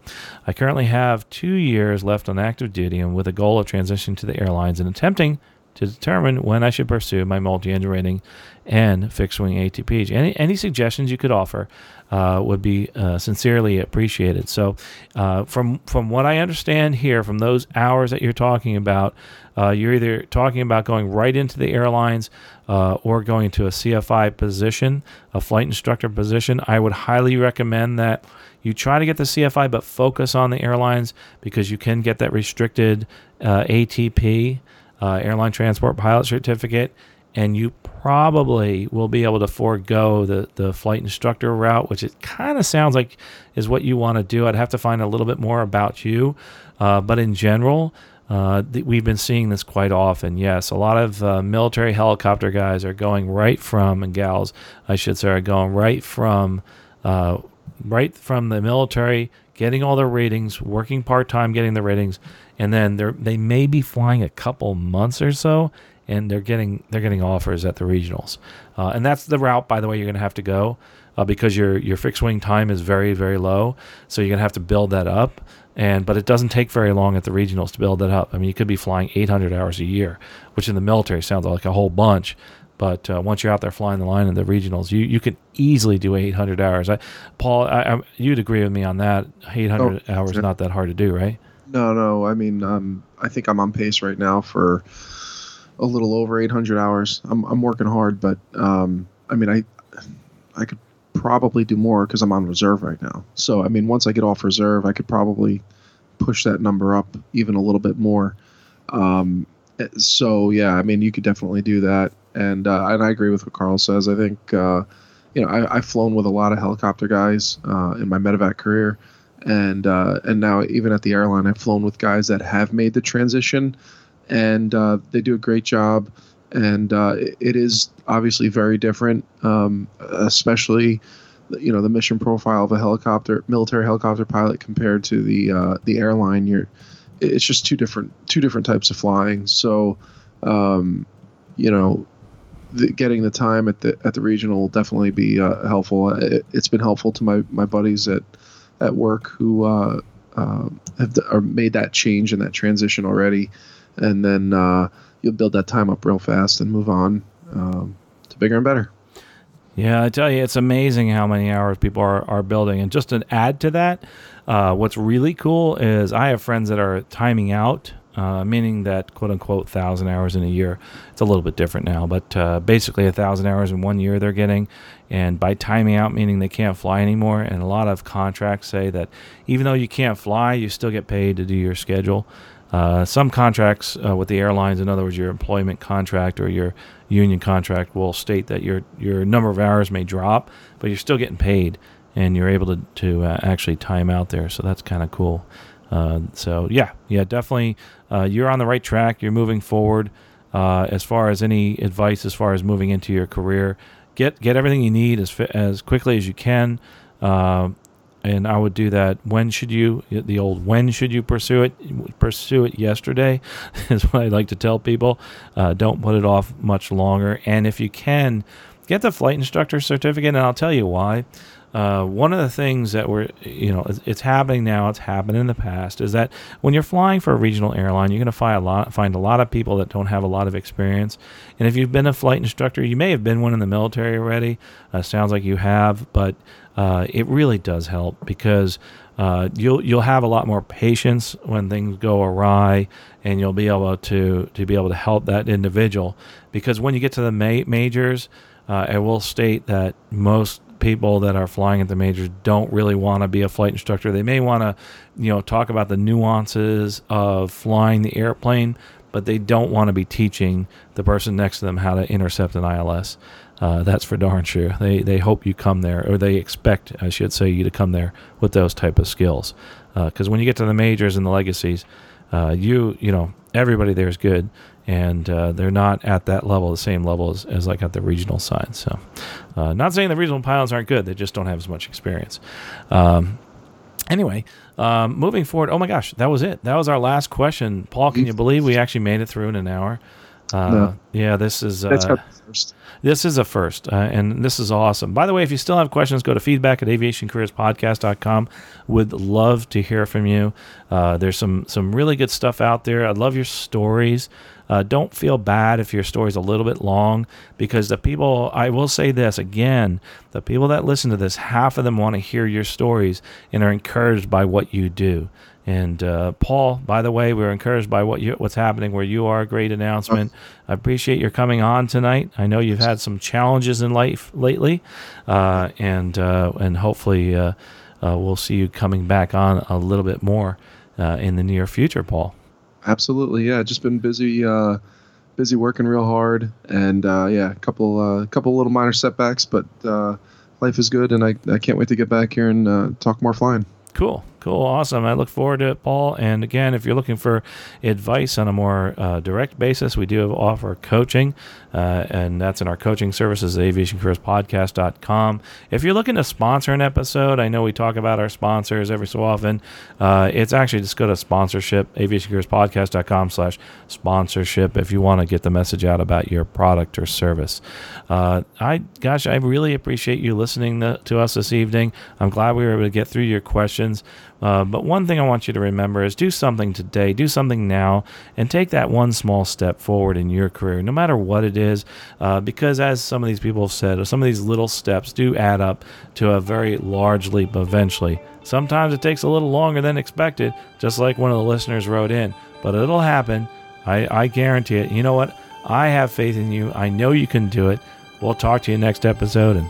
I currently have two years left on active duty and with a goal of transitioning to the airlines and attempting to determine when I should pursue my multi-engine rating and fixed wing ATPs. Any any suggestions you could offer uh, would be uh, sincerely appreciated. So, uh, from from what I understand here, from those hours that you're talking about, uh, you're either talking about going right into the airlines uh, or going to a CFI position, a flight instructor position. I would highly recommend that you try to get the CFI, but focus on the airlines because you can get that restricted ATP uh, airline transport pilot certificate, and you probably will be able to forego the, the flight instructor route, which it kind of sounds like is what you want to do. I'd have to find a little bit more about you, uh, but in general, uh, th- we've been seeing this quite often. Yes, a lot of uh, military helicopter guys are going right from, and gals, I should say, are going right from, uh, right from the military, getting all their ratings, working part time, getting the ratings, and then they they may be flying a couple months or so, and they're getting they're getting offers at the regionals, uh, and that's the route. By the way, you're going to have to go uh, because your your fixed wing time is very very low, so you're going to have to build that up. And but it doesn't take very long at the regionals to build that up. I mean, you could be flying 800 hours a year, which in the military sounds like a whole bunch. But uh, once you're out there flying the line in the regionals, you, you could easily do 800 hours. I, Paul, I, I, you'd agree with me on that. 800 oh, hours sure. not that hard to do, right? No, no. I mean, um, I think I'm on pace right now for a little over 800 hours. I'm I'm working hard, but um, I mean, I I could probably do more because I'm on reserve right now. So I mean, once I get off reserve, I could probably push that number up even a little bit more. Um, so yeah, I mean, you could definitely do that, and uh, and I agree with what Carl says. I think uh, you know I, I've flown with a lot of helicopter guys uh, in my medevac career, and uh, and now even at the airline, I've flown with guys that have made the transition, and uh, they do a great job. And uh, it, is obviously very different, um, especially you know the mission profile of a helicopter military helicopter pilot compared to the uh, the airline. You're it's just two different two different types of flying. So, um, you know, the, getting the time at the at the regional will definitely be uh, helpful. It, has been helpful to my my buddies at at work who uh, uh, have made that change and that transition already, and then uh, you'll build that time up real fast and move on um, to bigger and better. Yeah, I tell you, it's amazing how many hours people are, are building. And just to add to that, uh, what's really cool is I have friends that are timing out, uh, meaning that quote unquote thousand hours in a year. It's a little bit different now, but uh, basically a thousand hours in one year they're getting. And by timing out, meaning they can't fly anymore. And a lot of contracts say that even though you can't fly, you still get paid to do your schedule. Uh, some contracts uh, with the airlines, in other words, your employment contract or your union contract, will state that your your number of hours may drop, but you're still getting paid and you're able to to uh, actually time out there. So that's kind of cool. Uh, so yeah, yeah, definitely, uh, you're on the right track. You're moving forward. As far as any advice, as far as moving into your career, get get everything you need as as quickly as you can. And I would do that. When should you? The old when should you pursue it? Pursue it yesterday is what I like to tell people. Uh, don't put it off much longer. And if you can, get the flight instructor certificate. And I'll tell you why. Uh, one of the things that we're, you know, it's, it's, happening now, it's happened in the past, is that when you're flying for a regional airline, you're going to find a lot, find a lot of people that don't have a lot of experience. And if you've been a flight instructor, you may have been one in the military already. Uh, sounds like you have, but uh, it really does help because uh, you'll you'll have a lot more patience when things go awry, and you'll be able to to be able to help that individual. Because when you get to the ma- majors, uh, I will state that most people that are flying at the majors don't really want to be a flight instructor. They may want to, you know, talk about the nuances of flying the airplane, but they don't want to be teaching the person next to them how to intercept an ILS. Uh, that's for darn sure. They they hope you come there, or they expect, I should say, you to come there with those type of skills. Because uh, when you get to the majors and the legacies, uh, you you know everybody there is good, and uh, they're not at that level, the same level as, as like at the regional side. So, uh, not saying the regional pilots aren't good; they just don't have as much experience. Um, anyway, um, moving forward. Oh my gosh, that was it. That was our last question. Paul, can you believe we actually made it through in an hour? Uh, no. Yeah, this is. Uh. This is a first, uh, and this is awesome. By the way, if you still have questions, go to feedback at aviationcareerspodcast.com. Would love to hear from you. Uh, there's some some really good stuff out there. I love your stories. Uh, don't feel bad if your story's a little bit long because the people, I will say this again, the people that listen to this, half of them want to hear your stories and are encouraged by what you do. And uh, Paul, by the way, we're encouraged by what you, what's happening where you are. Great announcement. I appreciate your coming on tonight. I know you've had some challenges in life lately, uh, and uh, and hopefully uh, uh, we'll see you coming back on a little bit more uh, in the near future, Paul. Absolutely, yeah. Just been busy, busy working real hard, and yeah, a couple, uh, couple little minor setbacks, but life is good, and I, I can't wait to get back here and talk more flying. Cool. Cool, awesome. I look forward to it, Paul. And again, if you're looking for advice on a more uh, direct basis, we do offer coaching, uh, and that's in our coaching services at aviationcareerspodcast.com. If you're looking to sponsor an episode, I know we talk about our sponsors every so often. Uh, it's actually just go to sponsorship, aviationcareerspodcast.com slash sponsorship if you want to get the message out about your product or service. Uh, I, gosh, I really appreciate you listening to, to us this evening. I'm glad we were able to get through your questions. Uh, but one thing I want you to remember is do something today, do something now, and take that one small step forward in your career, no matter what it is. Uh, because as some of these people have said, some of these little steps do add up to a very large leap eventually. Sometimes it takes a little longer than expected, just like one of the listeners wrote in, but it'll happen. I, I guarantee it. You know what? I have faith in you. I know you can do it. We'll talk to you next episode and